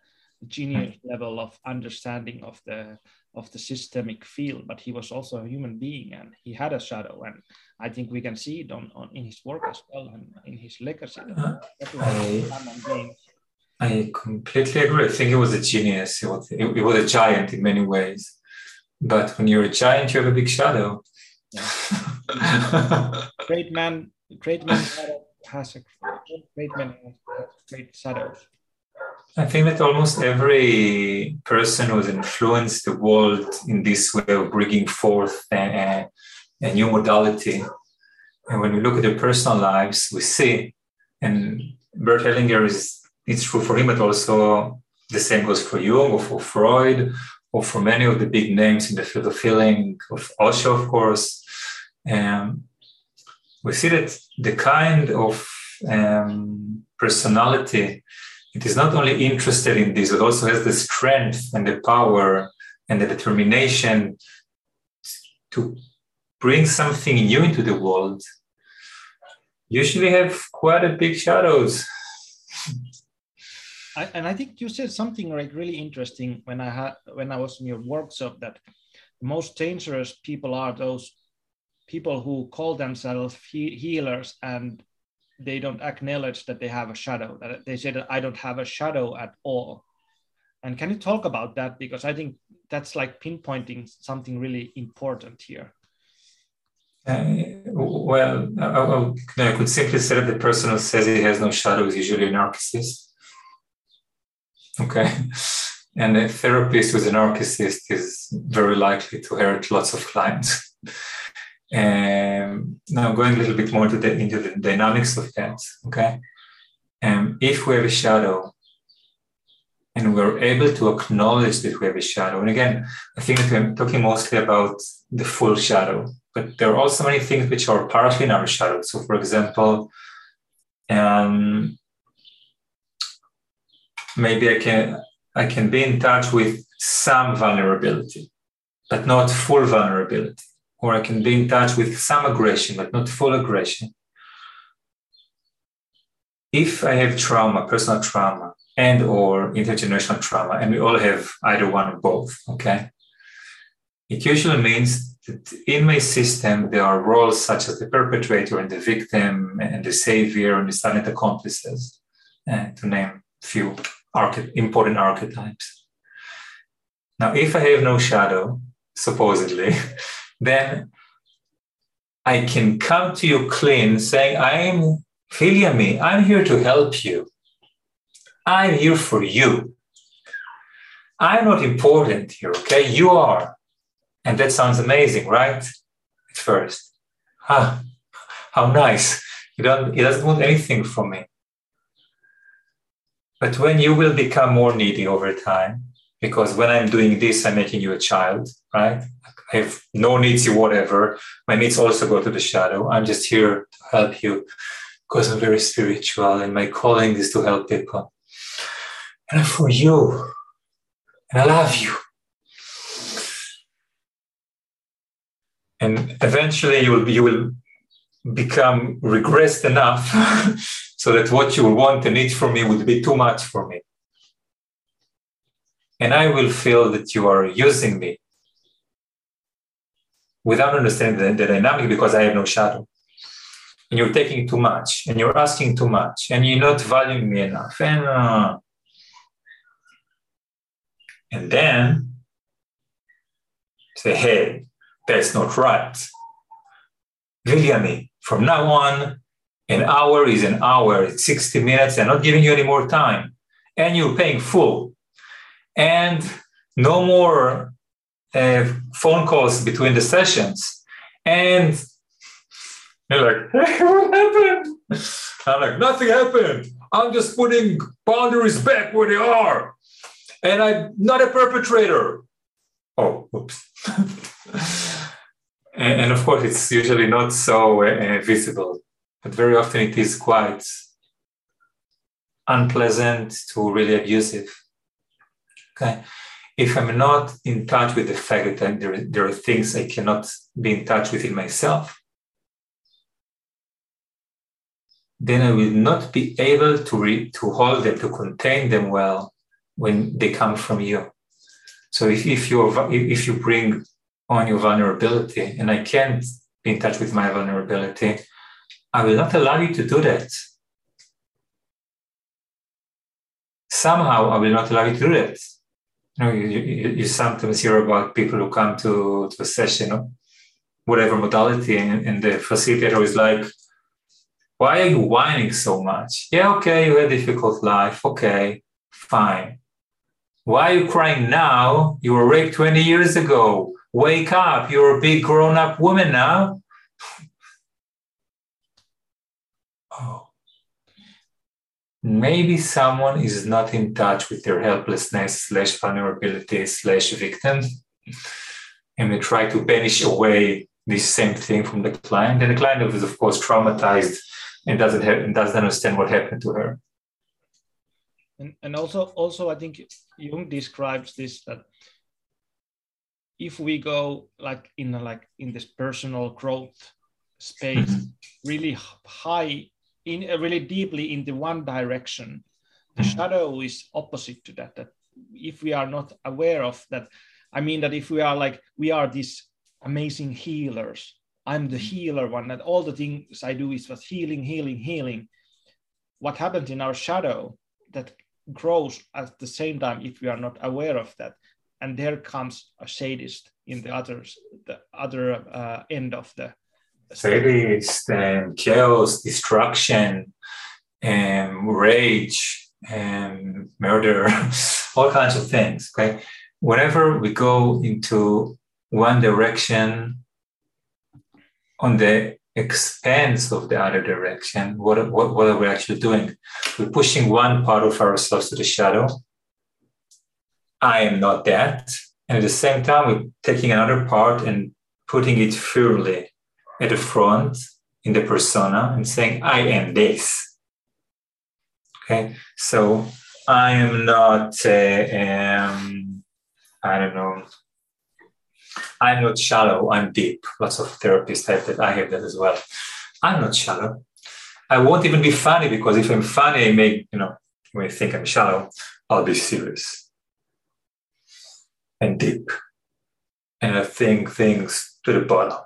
genius level of understanding of the of the systemic field but he was also a human being and he had a shadow. And i think we can see it on, on in his work as well and in his legacy. Uh, I, I completely agree. I think he was a genius. He was, he was a giant in many ways. But when you're a giant, you have a big shadow. Yeah. great man, great man has a great man has great shadows. I think that almost every person who's influenced the world in this way of bringing forth a, a new modality. And when we look at their personal lives, we see, and Bert Hellinger is, it's true for him, but also the same goes for Jung or for Freud or for many of the big names in the field of healing, of Osho, of course. Um, we see that the kind of um, personality it is not only interested in this, but also has the strength and the power and the determination to bring something new into the world, usually have quite a big shadows. I, and I think you said something like really interesting when I had when I was in your workshop that the most dangerous people are those people who call themselves he- healers and they don't acknowledge that they have a shadow that they say that i don't have a shadow at all. And can you talk about that? Because i think that's like pinpointing something really important here. Uh, well I, I, could simply say that the person who says he has no shadow is usually a narcissist okay and a therapist who's a narcissist is very likely to hurt lots of clients um, now going a little bit more into the, into the dynamics of that, okay? Um, if we have a shadow and we're able to acknowledge that we have a shadow, and again, I think that we're talking mostly about the full shadow, but there are also many things which are partly in our shadow. So, for example, um, maybe I can I can be in touch with some vulnerability, but not full vulnerability or I can be in touch with some aggression, but not full aggression. If I have trauma, personal trauma, and or intergenerational trauma, and we all have either one or both, okay? It usually means that in my system, there are roles such as the perpetrator and the victim and the savior and the silent accomplices, uh, to name a few important archetypes. Now, if I have no shadow, supposedly, then I can come to you clean saying, I'm Filia me. I'm here to help you. I'm here for you. I'm not important here, okay? You are. And that sounds amazing, right? At first. Ah, how nice. He, don't, he doesn't want anything from me. But when you will become more needy over time, because when I'm doing this, I'm making you a child, right? I have no needs, you whatever. My needs also go to the shadow. I'm just here to help you because I'm very spiritual and my calling is to help people. And I'm for you. And I love you. And eventually you will, you will become regressed enough so that what you want and need from me would be too much for me. And I will feel that you are using me without understanding the, the dynamic because I have no shadow. And you're taking too much and you're asking too much and you're not valuing me enough. And, uh, and then say, hey, that's not right. Viljami, from now on, an hour is an hour, it's 60 minutes, I'm not giving you any more time. And you're paying full. And no more uh, phone calls between the sessions. And they're like, hey, what happened? I'm like, nothing happened. I'm just putting boundaries back where they are. And I'm not a perpetrator. Oh, oops. and, and, of course, it's usually not so uh, visible, but very often it is quite unpleasant to really abusive. Okay if I'm not in touch with the fact that there, there are things I cannot be in touch with in myself, then I will not be able to, re, to hold them, to contain them well when they come from you. So if, if, you if you bring on your vulnerability and I can't be in touch with my vulnerability, I will not allow you to do that. Somehow I will not allow you to do that you know, you, you, you, sometimes hear about people who come to, to a session, whatever modality, and, and the facilitator is like, why are you whining so much? Yeah, okay, you had a difficult life. Okay, Fine. Why are you crying now? You were raped 20 years ago. Wake up. You're a big grown up woman now. Oh. Maybe someone is not in touch with their helplessness slash vulnerability slash victim. And they try to banish away this same thing from the client. And the client is, of course, traumatized and doesn't have and doesn't understand what happened to her. And, and also, also, I think Jung describes this that if we go like in a, like in this personal growth space, mm-hmm. really high in uh, really deeply in the one direction, the mm-hmm. shadow is opposite to that. That if we are not aware of that, I mean that if we are like we are these amazing healers, I'm the mm-hmm. healer one, that all the things I do is just healing, healing, healing. What happens in our shadow that grows at the same time if we are not aware of that and there comes a sadist in the other the other uh, end of the sadist and um, chaos destruction and rage and murder all kinds of things okay whenever we go into one direction on the expense of the other direction, what, what, what are we actually doing? We're pushing one part of ourselves to the shadow. I am not that. And at the same time, we're taking another part and putting it firmly at the front in the persona and saying, I am this. Okay, so I am not, uh, um, I don't know, I'm not shallow, I'm deep. Lots of therapists have that. I have that as well. I'm not shallow. I won't even be funny because if I'm funny, I may, you know, when you think I'm shallow, I'll be serious and deep. And I think things to the bottom.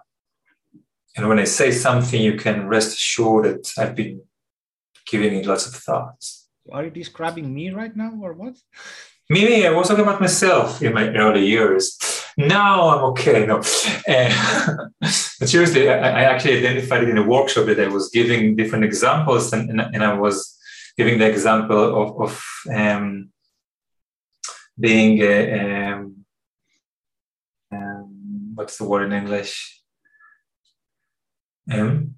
And when I say something, you can rest assured that I've been giving it lots of thoughts. Are you describing me right now or what? Me, I was talking about myself in my early years. Now I'm okay. No, uh, but seriously, I, I, actually identified it in a workshop that I was giving different examples, and, and, and I was giving the example of, of um, being a, um, um, what's the word in English? Um,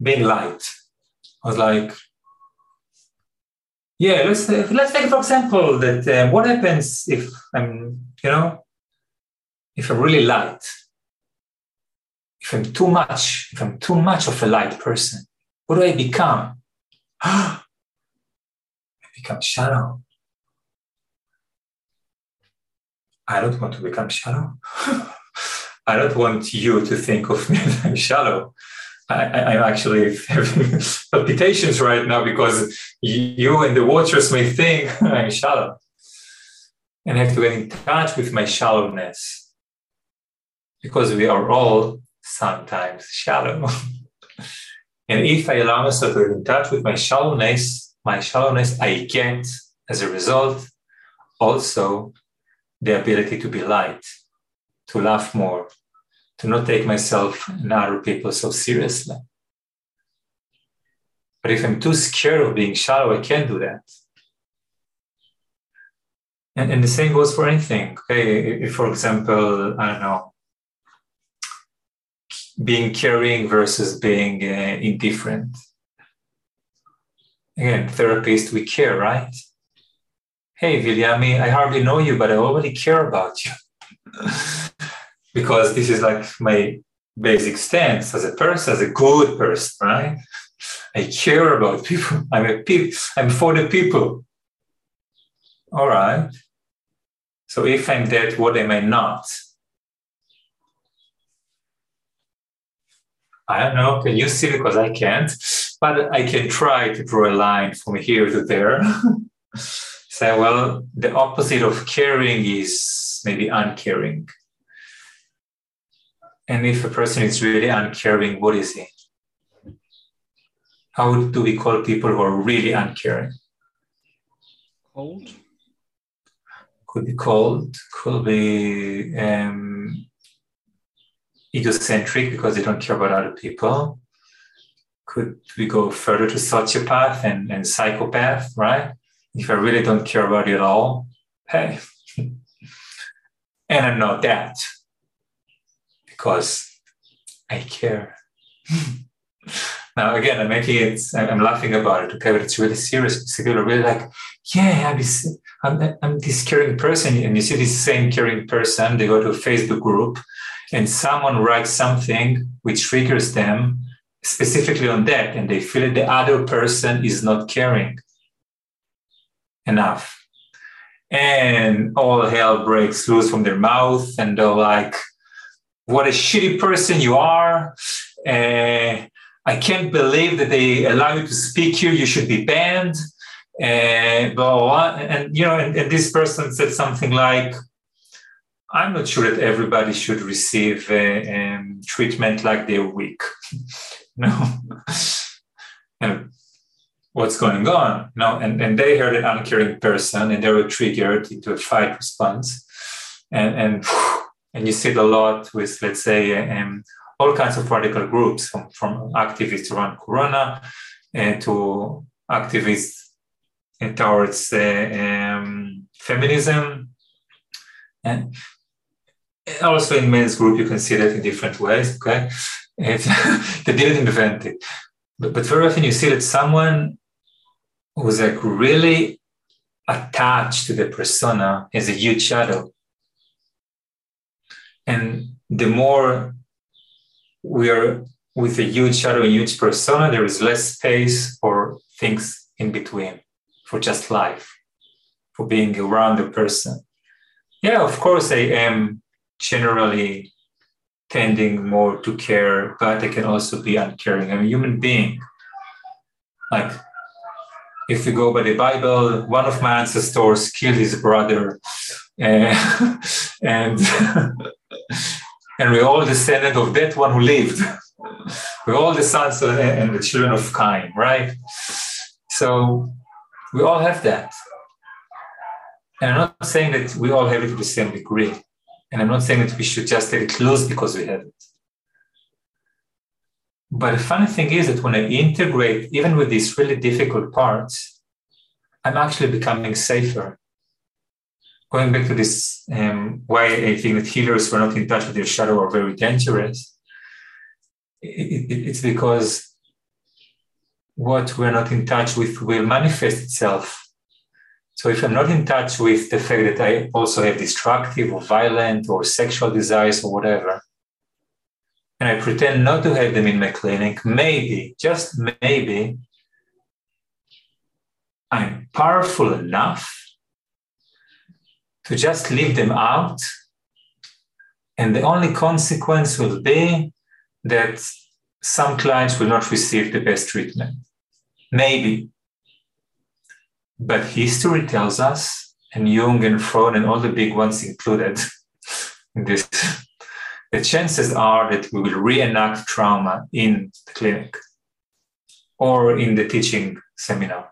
being light. I was like, yeah, let's let's take for example that um, what happens if I'm you know if I'm really light, if I'm too much, if I'm too much of a light person, what do I become? I become shadow. I don't want to become shallow. I don't want you to think of me as I'm shallow. I, am actually having palpitations right now because you and the watchers may think I'm shallow. And I have to get in touch with my shallowness because we are all sometimes shallow. and if I allow myself to get in touch with my shallowness, my shallowness, I get as a result also the ability to be light, to laugh more, to not take myself and other people so seriously. But if I'm too scared of being shallow, I can't do that. And, and the same goes for anything. Okay, if, for example, I don't know, being caring versus being uh, indifferent. Again, therapist, we care, right? Hey, Viljami, I hardly know you, but I already care about you. because this is like my basic stance as a person, as a good person, right? I care about people. I'm a pe- I'm for the people. All right. So if I'm that, what am I not? I don't know. Can you see? Because I can't. But I can try to draw a line from here to there. Say, well, the opposite of caring is maybe uncaring. And if a person is really uncaring, what is he? How do we call people who are really uncaring? Cold. Could be cold, could be um, egocentric because they don't care about other people. Could we go further to sociopath and, and psychopath, right? if I really don't care about it at all, hey, and I'm not that because I care. now, again, I'm making it, I'm laughing about it, okay, but it's really serious. People are really like, yeah, I'm this, I'm, I'm this caring person. And you see this same caring person, they go to a Facebook group and someone writes something which triggers them specifically on that, and they feel that the other person is not caring enough. And all hell breaks loose from their mouth, and they're like, What a shitty person you are. Uh, I can't believe that they allow you to speak here. You should be banned. Uh, blah, blah, blah. And, you know, and, and this person said something like, I'm not sure that everybody should receive uh, um, treatment like they're weak. no. and what's going on? No, and, and they heard an uncaring person and they were triggered into a fight response. And and and you see it a lot with, let's say, um, all kinds of radical groups from, from activists around Corona uh, to activists towards uh, um, feminism. And also in men's group, you can see that in different ways. Okay, they didn't invent it, but, but very often you see that someone who's like really attached to the persona has a huge shadow, and the more we are with a huge shadow and huge persona, there is less space for things in between, for just life, for being around the person. Yeah, of course, I am generally tending more to care, but I can also be uncaring. I'm a human being. Like, if we go by the Bible, one of my ancestors killed his brother, uh, and and we're all descendant of that one who lived. we're all the sons and the children of Cain, right? So we all have that. And I'm not saying that we all have it to the same degree. And I'm not saying that we should just let it loose because we have it. But the funny thing is that when I integrate, even with these really difficult parts, I'm actually becoming safer. Going back to this, um, why I think that healers who are not in touch with their shadow are very dangerous, it, it, it's because what we're not in touch with will manifest itself. So if I'm not in touch with the fact that I also have destructive or violent or sexual desires or whatever, and I pretend not to have them in my clinic, maybe, just maybe, I'm powerful enough to just leave them out. And the only consequence will be that some clients will not receive the best treatment. Maybe. But history tells us, and Jung and Freud and all the big ones included in this, the chances are that we will reenact trauma in the clinic or in the teaching seminar.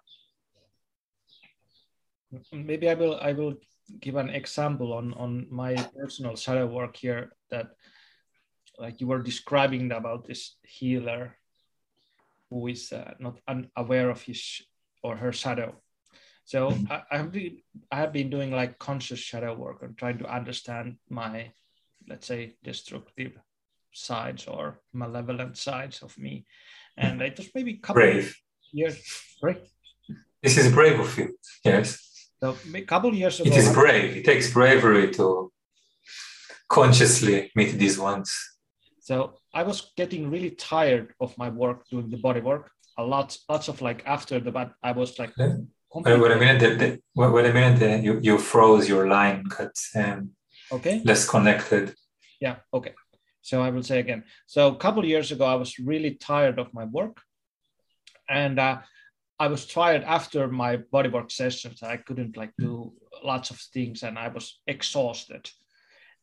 Maybe I will I will give an example on on my personal shadow work here that like you were describing about this healer who is uh, not unaware of his or her shadow so mm-hmm. I, I, have been, I have been doing like conscious shadow work and trying to understand my, let's say, destructive sides or malevolent sides of me. And it was maybe a couple brave. years. Brave. This is brave of you. Yes. So a couple years ago. It is brave. It takes bravery to consciously meet these ones. So I was getting really tired of my work doing the body work. A lot, lots of like after the but I was like yeah. Wait, wait a minute. The, the, wait, a minute. The, you, you froze your line. Got um, okay. Less connected. Yeah. Okay. So I will say again. So a couple years ago, I was really tired of my work, and uh, I was tired after my bodywork sessions. I couldn't like do lots of things, and I was exhausted.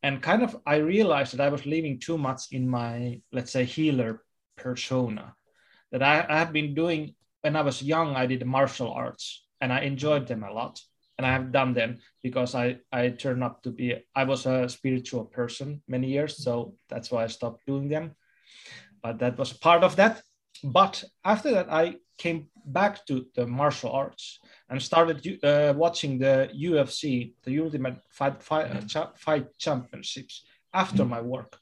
And kind of, I realized that I was living too much in my, let's say, healer persona. That I, I have been doing when I was young. I did martial arts and I enjoyed them a lot. And I have done them because I, I turned up to be, I was a spiritual person many years. So that's why I stopped doing them. But that was part of that. But after that, I came back to the martial arts and started uh, watching the UFC, the Ultimate Fight, Fight, uh, Fight Championships after mm. my work.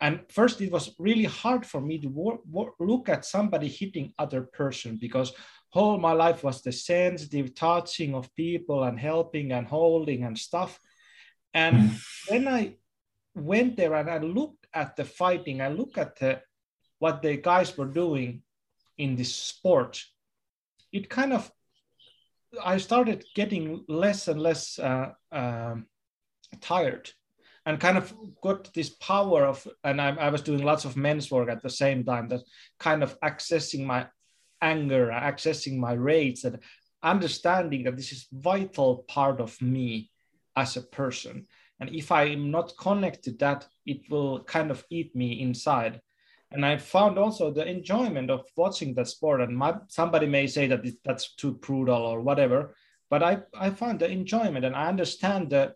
And first, it was really hard for me to look at somebody hitting other person because whole my life was the sensitive touching of people and helping and holding and stuff. And mm. when I went there and I looked at the fighting, I looked at the, what the guys were doing in this sport. It kind of, I started getting less and less uh, um, tired and kind of got this power of and I, I, was doing lots of men's work at the same time that kind of accessing my anger accessing my rage and understanding that this is vital part of me as a person and if i'm not connected that it will kind of eat me inside and i found also the enjoyment of watching the sport. And my, somebody may say that that's too brutal or whatever but i i found the enjoyment and i understand the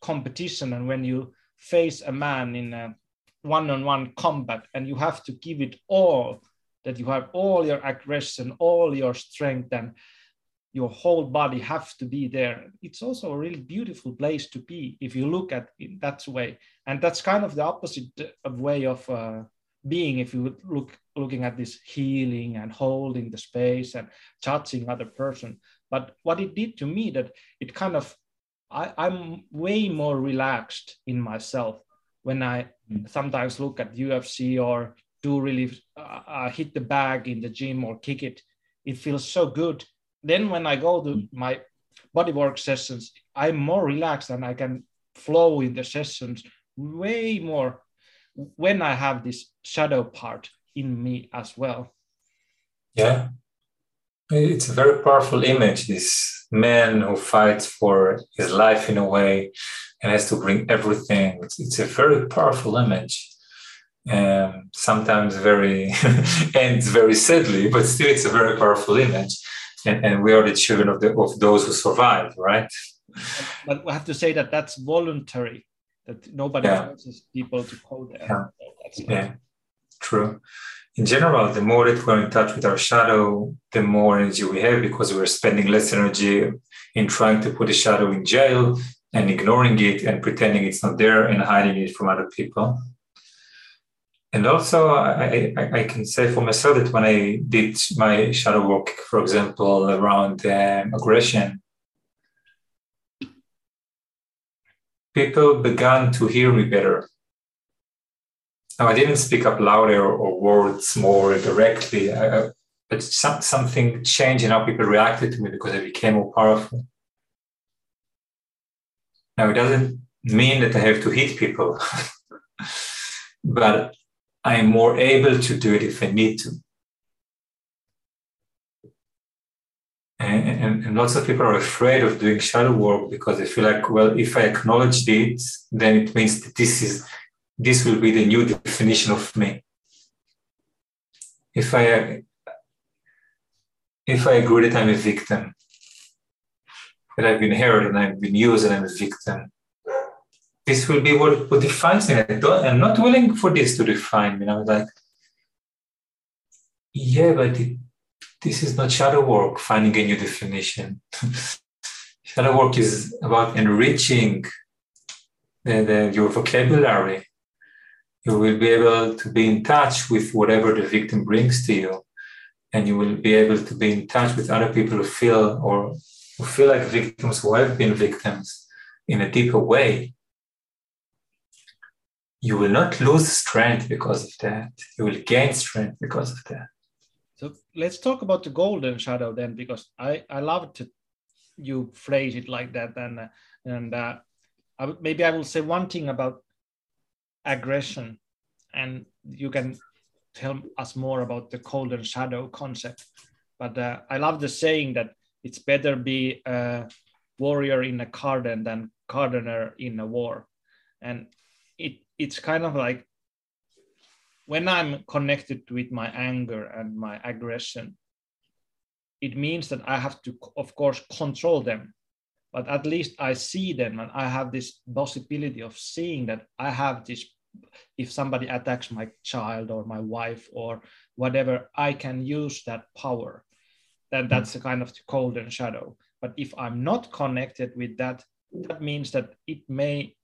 competition and when you face a man in a one-on-one combat and you have to give it all that you have all your aggression all your strength and your whole body have to be there. It's also a really beautiful place to be if you look at it that way. And that's kind of the opposite way of uh, being if you look looking at this healing and holding the space and touching other person but what it did to me that it kind of I, I'm way more relaxed in myself when I mm. sometimes look at UFC or do really uh, uh, hit the bag in the gym or kick it. It feels so good. Then when I go to mm. my bodywork sessions, I'm more relaxed and I can flow in the sessions way more when I have this shadow part in me as well. Yeah, it's a very powerful image. This man who fights for his life in a way and has to bring everything. It's, it's a very powerful image. Um, sometimes very ends very sadly, but still it's a very powerful image. And, and we are the children of, the, of those who survive, right? But we have to say that that's voluntary, that nobody yeah. forces people to go there. Yeah, yeah. true in general, the more that we're in touch with our shadow, the more energy we have because we're spending less energy in trying to put the shadow in jail and ignoring it and pretending it's not there and hiding it from other people. And also, I, I, I can say for myself that when I did my shadow work, for example, around um, aggression, people began to hear me better Now, I didn't speak up louder or words more directly, I, but some, something changed in how people reacted to me because I became more powerful. Now, it doesn't mean that I have to hit people, but I'm more able to do it if I need to. And, and, and, lots of people are afraid of doing shadow work because they feel like, well, if I acknowledge it, then it means that this is this will be the new definition of me. If I if I agree that I'm a victim, that I've been hurt and I've been used and I'm a victim, this will be what, what defines me. I am not willing for this to define me. I'm like, yeah, but it, this is not shadow work, finding a new definition. shadow work is about enriching the, the, your vocabulary. You will be able to be in touch with whatever the victim brings to you and you will be able to be in touch with other people who feel or who feel like victims who have been victims in a deeper way. You will not lose strength because of that. You will gain strength because of that so let's talk about the golden shadow then because i i love to you phrase it like that and and uh, maybe i will say one thing about aggression and you can tell us more about the golden shadow concept. But uh, i love the saying that it's better be a warrior in a garden than gardener in a war. And it it's kind of like when i'm connected with my anger and my aggression it means that i have to of course control them but at least i see them and i have this possibility of seeing that i have this if somebody attacks my child or my wife or whatever, I can use that power. then hmm. that's a kind of the golden shadow. But if I'm not connected with that, that means that it may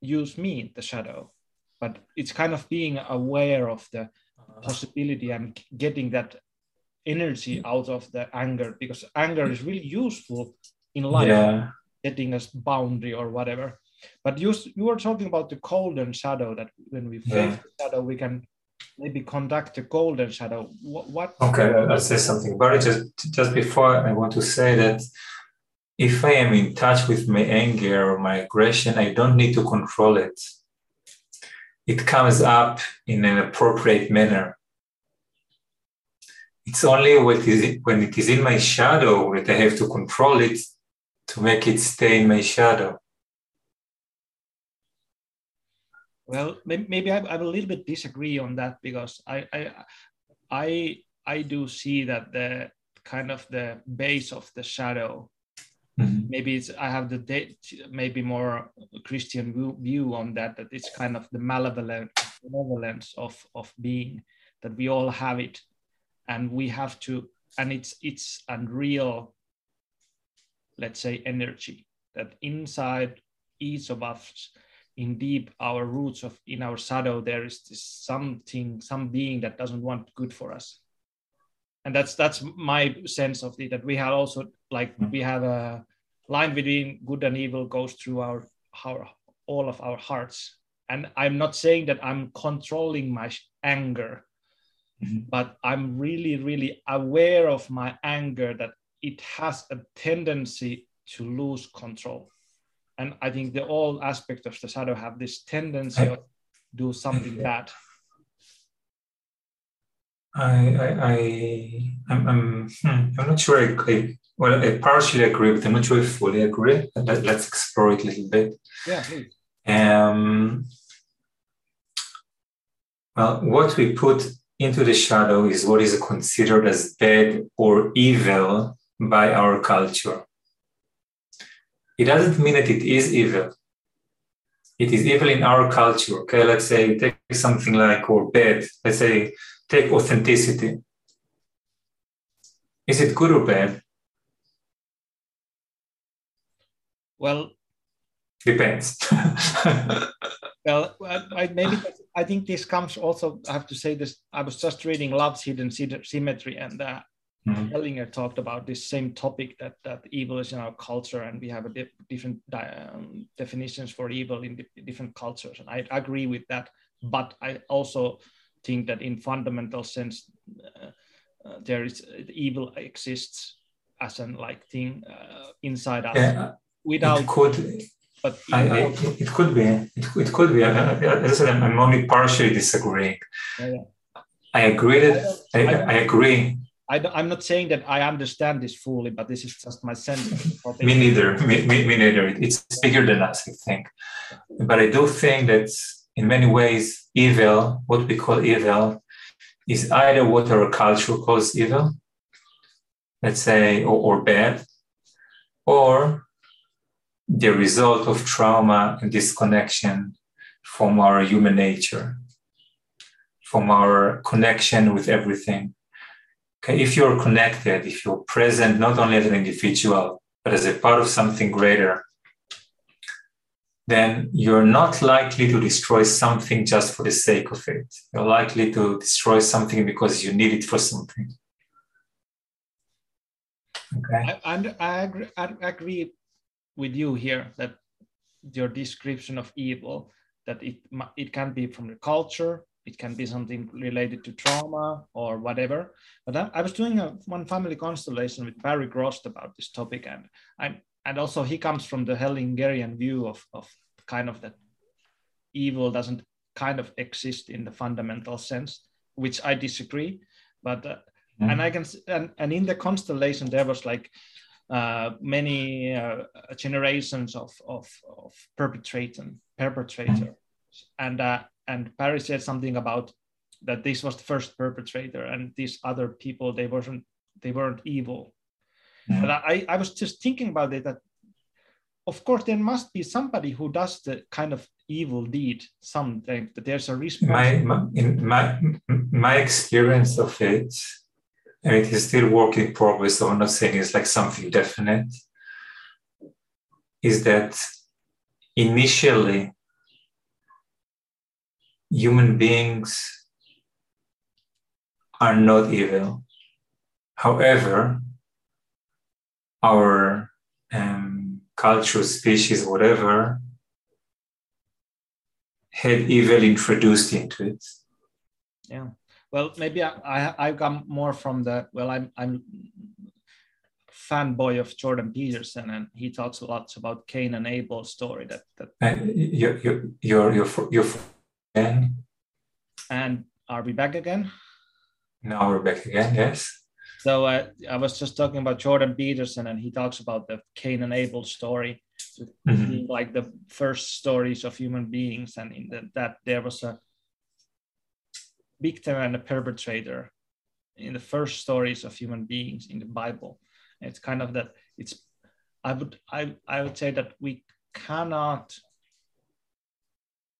use me, the shadow. But it's kind of being aware of the uh-huh. possibility and getting that energy out of the anger because anger is really useful in life, yeah. getting us boundary or whatever. But you you were talking about the golden shadow that when we face yeah. the shadow, we can maybe conduct the golden shadow. What? what okay, I'll say something but. Just just before I want to say that if I am in touch with my anger or my aggression, I don't need to control it. It comes up in an appropriate manner. It's only when it, is, in my shadow that I have to control it to make it stay in my shadow. Well, maybe I, I will a little bit disagree on that because I, I, I, I do see that the kind of the base of the shadow Mm-hmm. Maybe it's I have the maybe more Christian view, view on that that it's kind of the malevolence of of being that we all have it, and we have to and it's it's unreal. Let's say energy that inside each of us in deep our roots of in our shadow there is this something some being that doesn't want good for us and that's that's my sense of it that we have also like mm-hmm. we have a line between good and evil goes through our, our all of our hearts and i'm not saying that i'm controlling my anger mm-hmm. but i'm really really aware of my anger that it has a tendency to lose control and i think the all aspects of the shadow have this tendency to do something bad I, I, I, I'm, I'm, hmm, I'm not sure I, agree. well, I partially agree with. I'm not sure I fully agree. Let, us explore it a little bit. Yeah, please. Um, well, what we put into the shadow is what is considered as bad or evil by our culture. It doesn't mean that it is evil. It is evil in our culture. Okay, let's say take something like or bad. Let's say take authenticity. Is it good or bad? Well, depends. well, I, maybe I think this comes also. I have to say this. I was just reading Love's Hidden Symmetry, and uh, mm-hmm. Hellinger talked about this same topic that that evil is in our culture, and we have a di- different um, definitions for evil in di- different cultures. And I agree with that, but I also think that in fundamental sense, uh, uh, there is evil exists as an like thing uh, inside us. Yeah without it could but I, I, it could be it, it could be as I said I'm only partially disagreeing yeah, yeah. I agree that I, I, I agree I, am not saying that I understand this fully, but this is just my sense. me neither. Me, me, me, neither. It's bigger than us, I think. But I do think that in many ways, evil, what we call evil, is either what our culture calls evil, let's say, or, or bad, or the result of trauma and disconnection from our human nature, from our connection with everything. Okay, if you're connected, if you're present not only as an individual, but as a part of something greater, then you're not likely to destroy something just for the sake of it. You're likely to destroy something because you need it for something. Okay. I, and I agree, I agree with you here that your description of evil that it it can be from the culture it can be something related to trauma or whatever but i, I was doing a one family constellation with barry grost about this topic and and and also he comes from the hellingerian view of of kind of that evil doesn't kind of exist in the fundamental sense which i disagree but uh, and i can and, and in the constellation there was like uh, many uh, generations of, of, of perpetrating perpetrator. And uh, and Paris said something about that this was the first perpetrator and these other people they weren't they weren't evil Mm-hmm. yeah. but I, I was just thinking about it that of course there must be somebody who does the kind of evil deed something that there's a response my, my, in my my experience of it and it is still work in progress, so I'm not saying it's like something definite, is that initially human beings are not evil. However, our um, culture, species, whatever, had evil introduced into it. Yeah. Well, maybe I, I, I come more from the, well, I'm, I'm fanboy of Jordan Peterson, and he talks a lot about Cain and Abel story. That that uh, you're you're you're you're, you're again. And are we back again? Now we're back again. Yes. So uh, I was just talking about Jordan Peterson, and he talks about the Cain and Abel story, mm-hmm. like the first stories of human beings, and in the, that there was a victim and a perpetrator in the first stories of human beings in the Bible. It's kind of that it's I would I, I would say that we cannot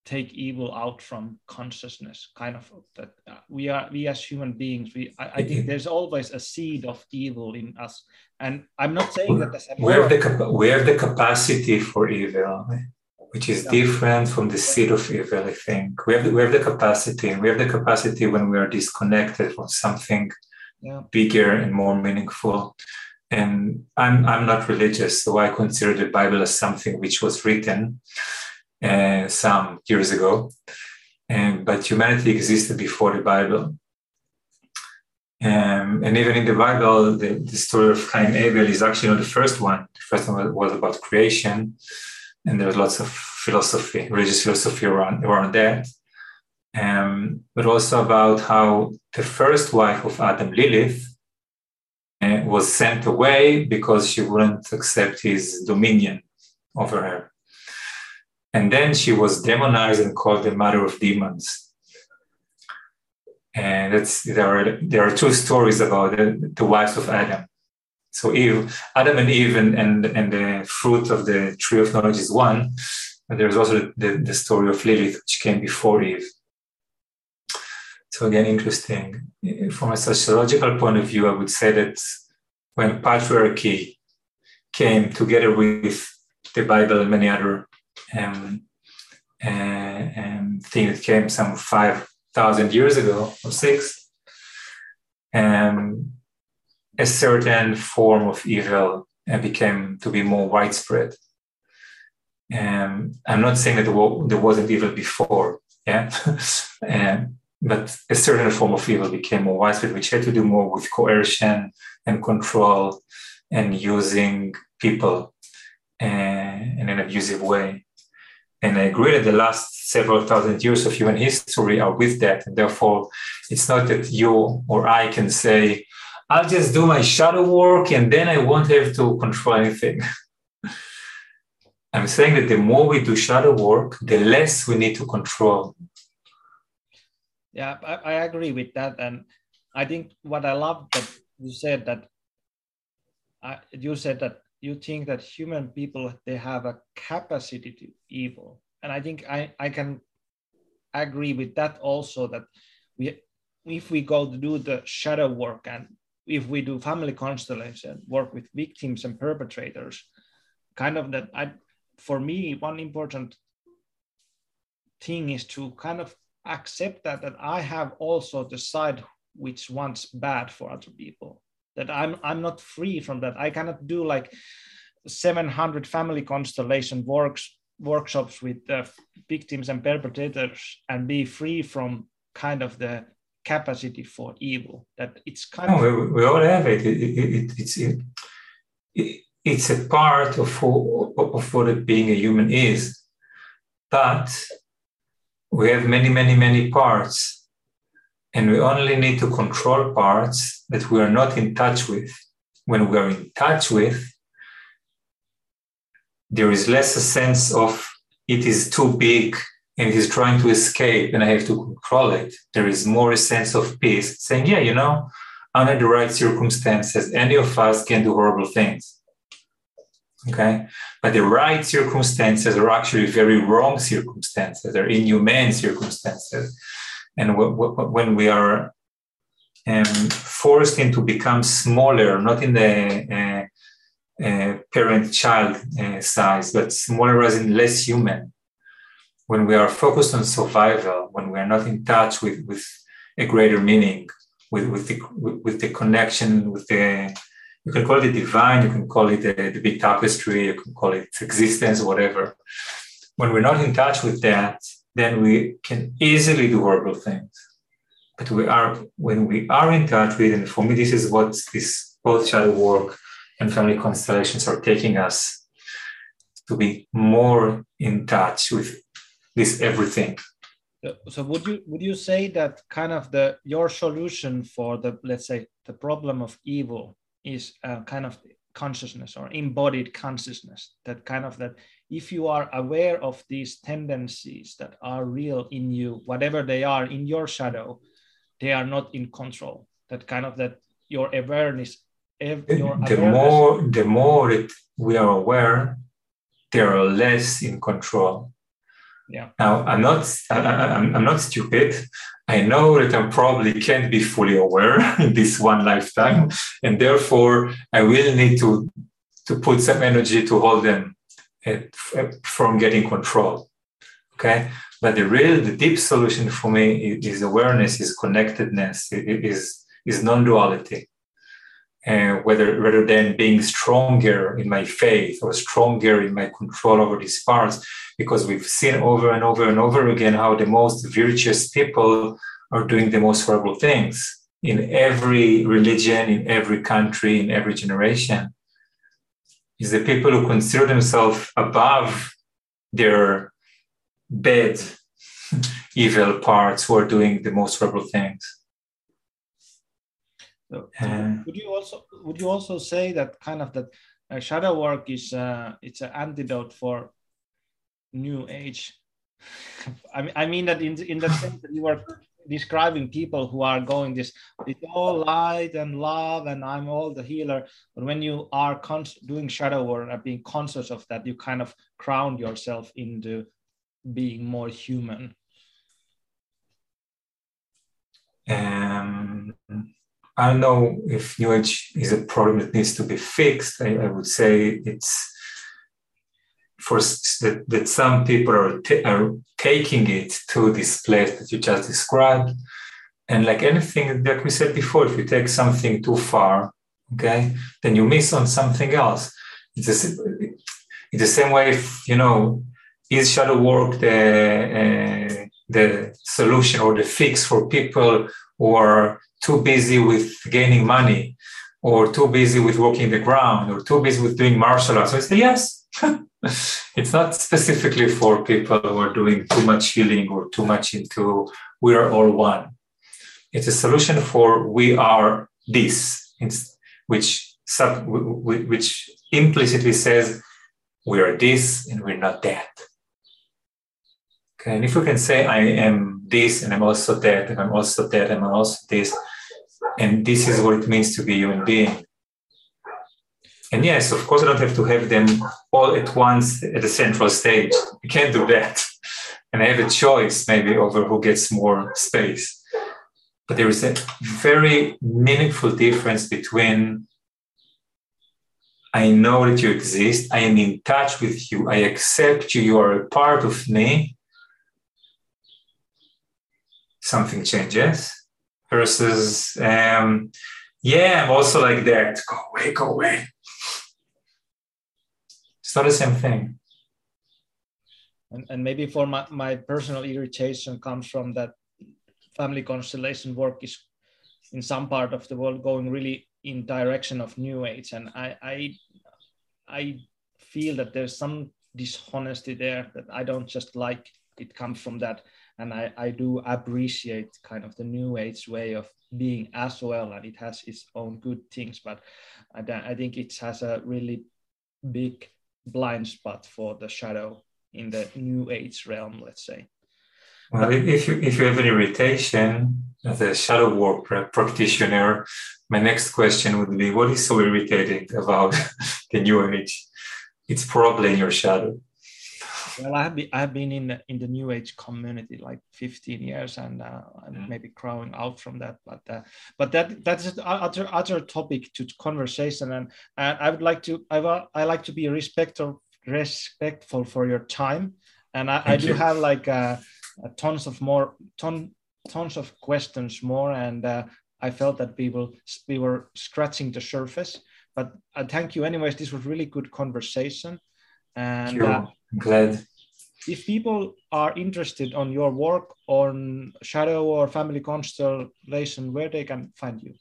take evil out from consciousness kind of that uh, we are we as human beings we I, I, think there's always a seed of evil in us. And i'm not saying that there's we have the we have the capacity for evil which is yeah. different from the seed of evil i think. We have the, we have the capacity we have the capacity when we are disconnected from something yeah. bigger and more meaningful. And I'm, I'm not religious, so I consider the Bible as something which was written uh, some years ago. And, but humanity existed before the Bible. Um, and even in the Bible, the, the story of Cain and Abel is actually not the first one. The first one was about creation, and there's lots of philosophy, religious philosophy around, around that. Um, but also about how the first wife of Adam, Lilith, uh, was sent away because she wouldn't accept his dominion over her. And then she was demonized and called the mother of demons. And there, are, there are two stories about the, the wives of Adam. So Eve, Adam and Eve and, and, and the fruit of the tree of knowledge is one. But there's also the, the story of Lilith, which came before Eve. So again, interesting. From a sociological point of view, I would say that when patriarchy came together with the Bible and many other um, uh, um, things that came some 5,000 years ago or six, um, a certain form of evil uh, became to be more widespread. Um, I'm not saying that there wasn't evil before, yeah, um, but a certain form of evil became more widespread, which had to do more with coercion and control and using people uh, in an abusive way. And I agree that the last several thousand years of human history are with that. And therefore, it's not that you or I can say, I'll just do my shadow work and then I won't have to control anything. I'm saying that the more we do shadow work, the less we need to control. Yeah, I, I agree with that. And I think what I love that you said that uh, you said that you think that human people they have a capacity to evil. And i think i i can agree with that also that we if we go to do the shadow work and if we do family constellation work with victims and perpetrators kind of that i for me one important thing is to kind of accept that that i have also the side which wants bad for other people that i'm i'm not free from that. I cannot do like 700 family constellation works workshops with uh, victims and perpetrators and be free from kind of the capacity for evil that it's kind no, of we, we all have it, it, it, it it's it, it's a part of, of what being a human is. But we have many many many parts and we only need to control parts that we are not in touch with. When we are in touch with, there is less a sense of it is too big and it is trying to escape and I have to control it. There is more a sense of peace, saying, yeah, you know, under the right circumstances, any of us can do horrible things. Okay. But the right circumstances are actually very wrong circumstances, they're inhumane circumstances. And when we are um, forced into become smaller, not in the uh, uh, parent-child uh, size, but smaller as in less human. When we are focused on survival, when we are not in touch with, with a greater meaning, with, with, the, with the connection, with the, you can call it divine, you can call it the, the big tapestry, you can call it existence, whatever. When we're not in touch with that, then we can easily do horrible things. But we are when we are in touch with and for me this is what this both shadow work and family constellations are taking us to be more in touch with this everything. So would you would you say that kind of the your solution for the let's say the problem of evil is kind of consciousness or embodied consciousness that kind of that if you are aware of these tendencies that are real in you whatever they are in your shadow they are not in control. That kind of that your awareness your the awareness, more the more it, we are aware they are less in control. Yeah. Now i'm not I'm, I'm not stupid. I know that i probably can't be fully aware in this one lifetime and therefore i will need to to put some energy to hold them from getting control okay but the real, the deep solution for me is awareness, is connectedness, is, is non-duality. And whether rather than being stronger in my faith or stronger in my control over these parts, because we've seen over and over and over again how the most virtuous people are doing the most horrible things in every religion, in every country, in every generation. Is the people who consider themselves above their bad, evil parts who are doing the most horrible things. So, would you also would you also say that kind of that uh, shadow work is uh, it's an antidote for new age? I mean, I mean that in in the sense that you are describing people who are going this it's all light and love and i'm all the healer but when you are doing shadow work and being conscious of that you kind of ground yourself into being more human? Um, I don't know if New Age is a problem that needs to be fixed. I, I would say it's for that, that some people are, t- are taking it to this place that you just described. And like anything, like we said before, if you take something too far, okay, then you miss on something else. It's, a, it's the same way if, you know, is shadow work the uh, the solution or the fix for people who are too busy with gaining money or too busy with walking the ground or too busy with doing martial arts? So I say yes. it's not specifically for people who are doing too much healing or too much into we are all one. It's a solution for we are this, which sub, which implicitly says we are this and we're not that. Okay, And if we can say, I am this, and I'm also that, and I'm also that, and I'm also this, and this is what it means to be a human being. And yes, of course, I don't have to have them all at once at the central stage. You can't do that. And I have a choice maybe over who gets more space. But there is a very meaningful difference between I know that you exist, I am in touch with you, I accept you, you are a part of me, something changes versus um, yeah i'm also like that go away go away not the same thing. And, and maybe for my, my personal irritation comes from that family constellation work is in some part of the world going really in direction of new age. And i i i feel that there's some dishonesty there that i don't just like. It comes from that. And I, I do appreciate kind of the new age way of being as well. And it has its own good things but I, I think it has a really big blind spot for the shadow in the new age realm let's say. Well if you if you have an irritation uh, as a shadow work practitioner my next question would be what is so irritating about the new age? It's probably in your shadow well, I have been I have been in the, in the New Age community like 15 years, and uh, Mm. maybe growing out from that. But uh, but that that's other other topic to conversation, and and I would like to I I like to be respectful respectful for your time, and I, I do you. have like uh, uh, tons of more ton tons of questions more, and uh, I felt that we we were scratching the surface. But uh, thank you anyways. This was really good conversation, and. Uh, glad. if people are interested on your work on shadow or family constellation where they can find you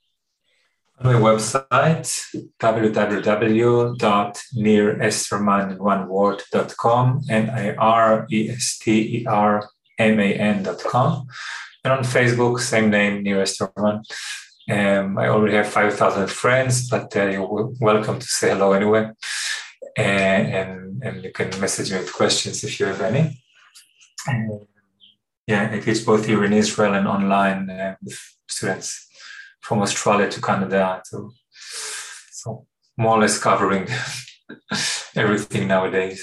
On my website, www.niresterman.com, N-I-R-E-S-T-E-R-M-A-N.com. And on Facebook, same name, Nir Esterman. Um, I already have 5,000 friends, but uh, you're welcome to say hello anyway. And, and, and you can message me with questions if you have any. Um, yeah, I teach both here in Israel and online uh, with students from Australia to Canada to so more or less covering everything nowadays.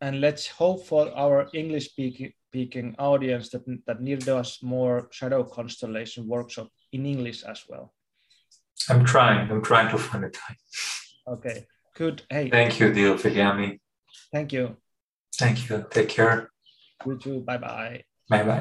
and let's hope for our english speaking, speaking audience that, that Nir does more shadow constellation workshop in english as well I'm trying. I'm trying to find a time. okay good hey Thank you, Dil Viljami. thank you Thank you. Take care. you too bye bye Bye bye.